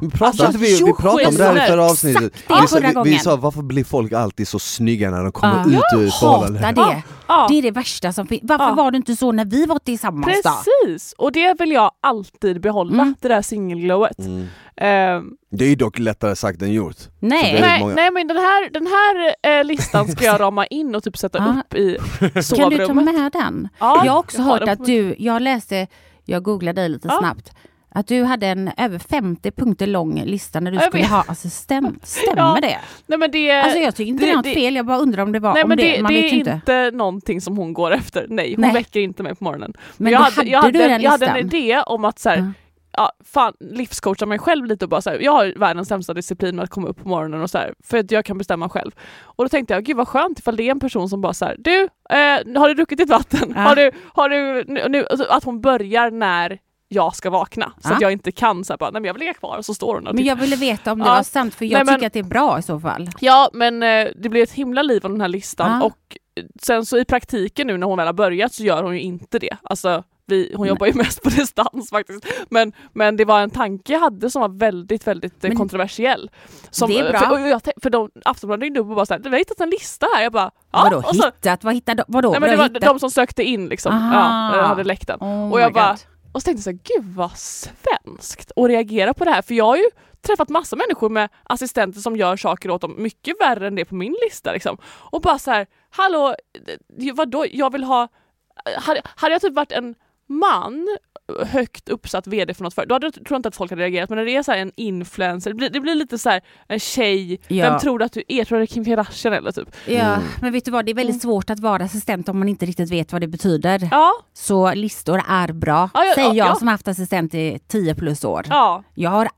Men Pratade Alltså, inte vi, vi pratade om det här i förra avsnittet. Exakt vi, vi, vi sa varför blir folk alltid så snygga när de kommer Ja. ut ur ett förhållande? Hatar det. Ja, Det är det värsta som finns. Varför Ja. var du inte så när vi var tillsammans då? precis! Och det vill jag alltid behålla, Mm. det där singelglowet. Mm. Ehm, Det är ju dock lättare sagt än gjort. Nej. Nej, många. nej men den här, den här eh, listan ska jag rama in och typ sätta Ja. upp i Kan du sovrummet. ta med den? Ja, jag har också har hört den att du, jag läste, jag googlade dig lite Ja. snabbt, att du hade en över 50 punkter lång lista när du skulle ha assistent. Stämmer Ja. det? Nej men det, Alltså jag tycker inte det, det- är något fel, jag bara undrar om det var nej, om men det. det, Man det vet är inte. inte. någonting som hon går efter. Nej, hon Nej. väcker inte mig på morgonen. Men jag hade, hade, jag hade, den jag hade en idé om att så här, Ja. ja, fan, livscoacha mig själv lite och bara så här, jag har världens sämsta disciplin med att komma upp på morgonen och så här, för att jag kan bestämma själv. Och då tänkte jag, gud vad skönt ifall det är en person som bara så här, du, eh, har du druckit ditt vatten? Ja. Har du, har du, nu, nu, alltså, att hon börjar när jag ska vakna så Ja. att jag inte kan så här, bara, nej men jag vill ligga kvar och så står hon och Men jag ville veta om det Ja. var sant för jag Nej, men- tycker att det är bra i så fall. Ja men eh, det blir ett himla liv av den här listan Ja. och sen så i praktiken nu när hon väl har börjat så gör hon ju inte det. Alltså vi, hon jobbar ju mest på distans faktiskt. Men, men det var en tanke jag hade som var väldigt, väldigt eh, Men- kontroversiell. Som, Det är bra. För, jag, för de, Aftonbladet ringde upp och bara såhär, vi har hittat en lista här. Jag bara, ja. vadå och så, hittat? Vad hittade Vadå? nej, men det var hittat? de som sökte in liksom. Aha. Ja, hade läckt den. Oh och jag bara, God och så tänkte jag så här, gud vad svenskt att reagera på det här. För jag har ju träffat massa människor med assistenter som gör saker åt dem mycket värre än det på min lista. Liksom. Och bara så här, hallå, vadå, jag vill ha... Hade, hade jag typ varit en man, högt uppsatt VD för något företag, då hade, tror jag inte att folk hade reagerat. Men när det är så här en influencer, det blir, det blir lite så här en tjej, Ja. vem tror du att du är? Tror du det är Kim Kardashian eller typ? Ja, Mm. men vet du vad, det är väldigt svårt att vara assistent om man inte riktigt vet vad det betyder. Ja, Så listor är bra, Ja, ja, säger ja, jag ja. som har haft assistent i 10 plus år. ja. Jag har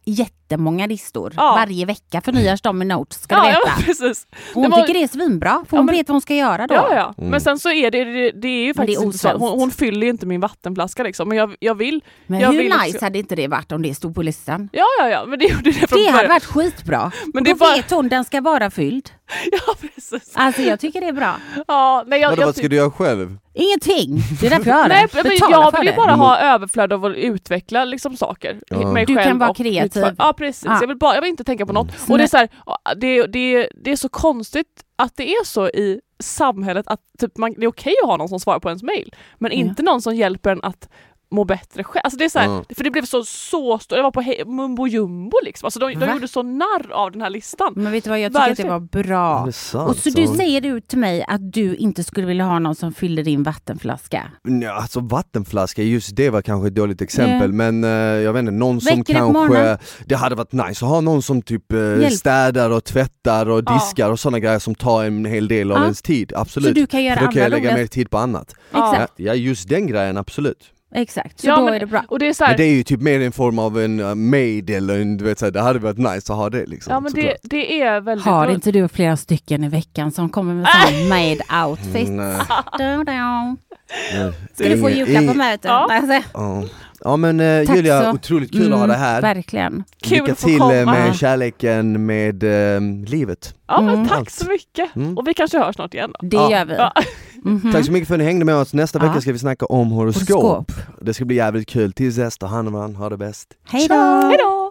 jättemånga listor. Ja. Varje vecka förnyas de i notes, ska ja, du ja veta. precis. Hon Det var- tycker det är svinbra, för Ja, hon men- vet vad hon ska göra då. Ja, ja. Mm. Men sen så är det, det, det är ju är faktiskt inte så. Hon, hon fyller ju inte min vattenflaska liksom. Men jag, jag vill, Men Jag hur vill nice också- hade inte det varit om det stod på listan? ja ja ja, men det gjorde det från Det hade varit skitbra. Men Då det är bara- vet hon den ska vara fylld. Ja precis. Alltså jag tycker det är bra. Ja, nej, jag, Vadå, jag, vad ska du göra själv? Ingenting. Det är därför jag har nej, det. men jag vill ju bara ha överflöd av att utveckla liksom saker. Ja. Mig Du kan själv vara och kreativ. Ja precis, Ja. Jag, vill bara, jag vill inte tänka på något. Mm. Och det är, så här, det, det, det är så konstigt att det är så i samhället att typ man, det är okej att ha någon som svarar på ens mail men Ja. inte någon som hjälper en att må bättre själv. Alltså det är så här, Ja. För det blev så, så stort, jag var på mumbo jumbo liksom. Alltså de, de gjorde så narr av den här listan. Men vet du vad, jag tycker att det var bra. Det sant, Och så du så. säger du till mig att du inte skulle vilja ha någon som fyller din vattenflaska. Ja, alltså vattenflaska, just det var kanske ett dåligt exempel men eh, jag vet inte, någon som Väcker på kanske? Det hade varit nice att ha någon som typ Hjälp. städar och tvättar och Ja. diskar och sådana grejer som tar en hel del av Ja. ens tid, absolut. Så du kan göra För då kan jag lägga roliga... mer tid på annat. Ja. Ja, just den grejen, absolut. Exakt, så Ja, då men- är det bra. Och det är så här, Men det är ju typ mer en form av en uh, maid eller en, du vet såhär, det hade varit nice att ha det liksom. ja men det, det är väldigt... Har inte du flera stycken i veckan som kommer med sån made outfit? Nej, Du, du. nej. Ska du få Ingen- julklapp på ingen- mötet? Ja. Alltså, Ja. Ja men eh, Julia, så. otroligt kul att ha mm, dig här. Verkligen. Kul Lycka till eh, komma. med kärleken, med eh, livet. Ja men Mm. tack Allt. så mycket. Mm. Och vi kanske hörs snart igen då. Det Ja. gör vi. Ja. Mhm. Tack så mycket för att ni hängde med oss. Nästa Ja. vecka ska vi snacka om horoskop. Horoskop. Det ska bli jävligt kul. Tills dess, ta hand om varandra, ha det bäst. Hej då!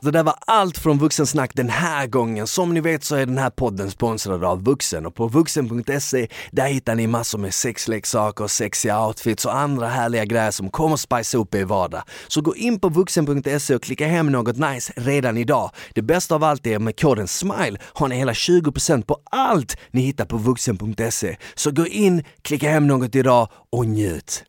Så det var allt från Vuxensnack den här gången. Som ni vet så är den här podden sponsrad av Vuxen och på vuxen.se där hittar ni massor med sexleksaker, sexiga outfits och andra härliga grejer som kommer spicea upp er vardag. Så gå in på vuxen.se och klicka hem något nice redan idag. Det bästa av allt är med koden SMILE har ni hela 20% på allt ni hittar på vuxen.se. Så gå in, klicka hem något idag och njut.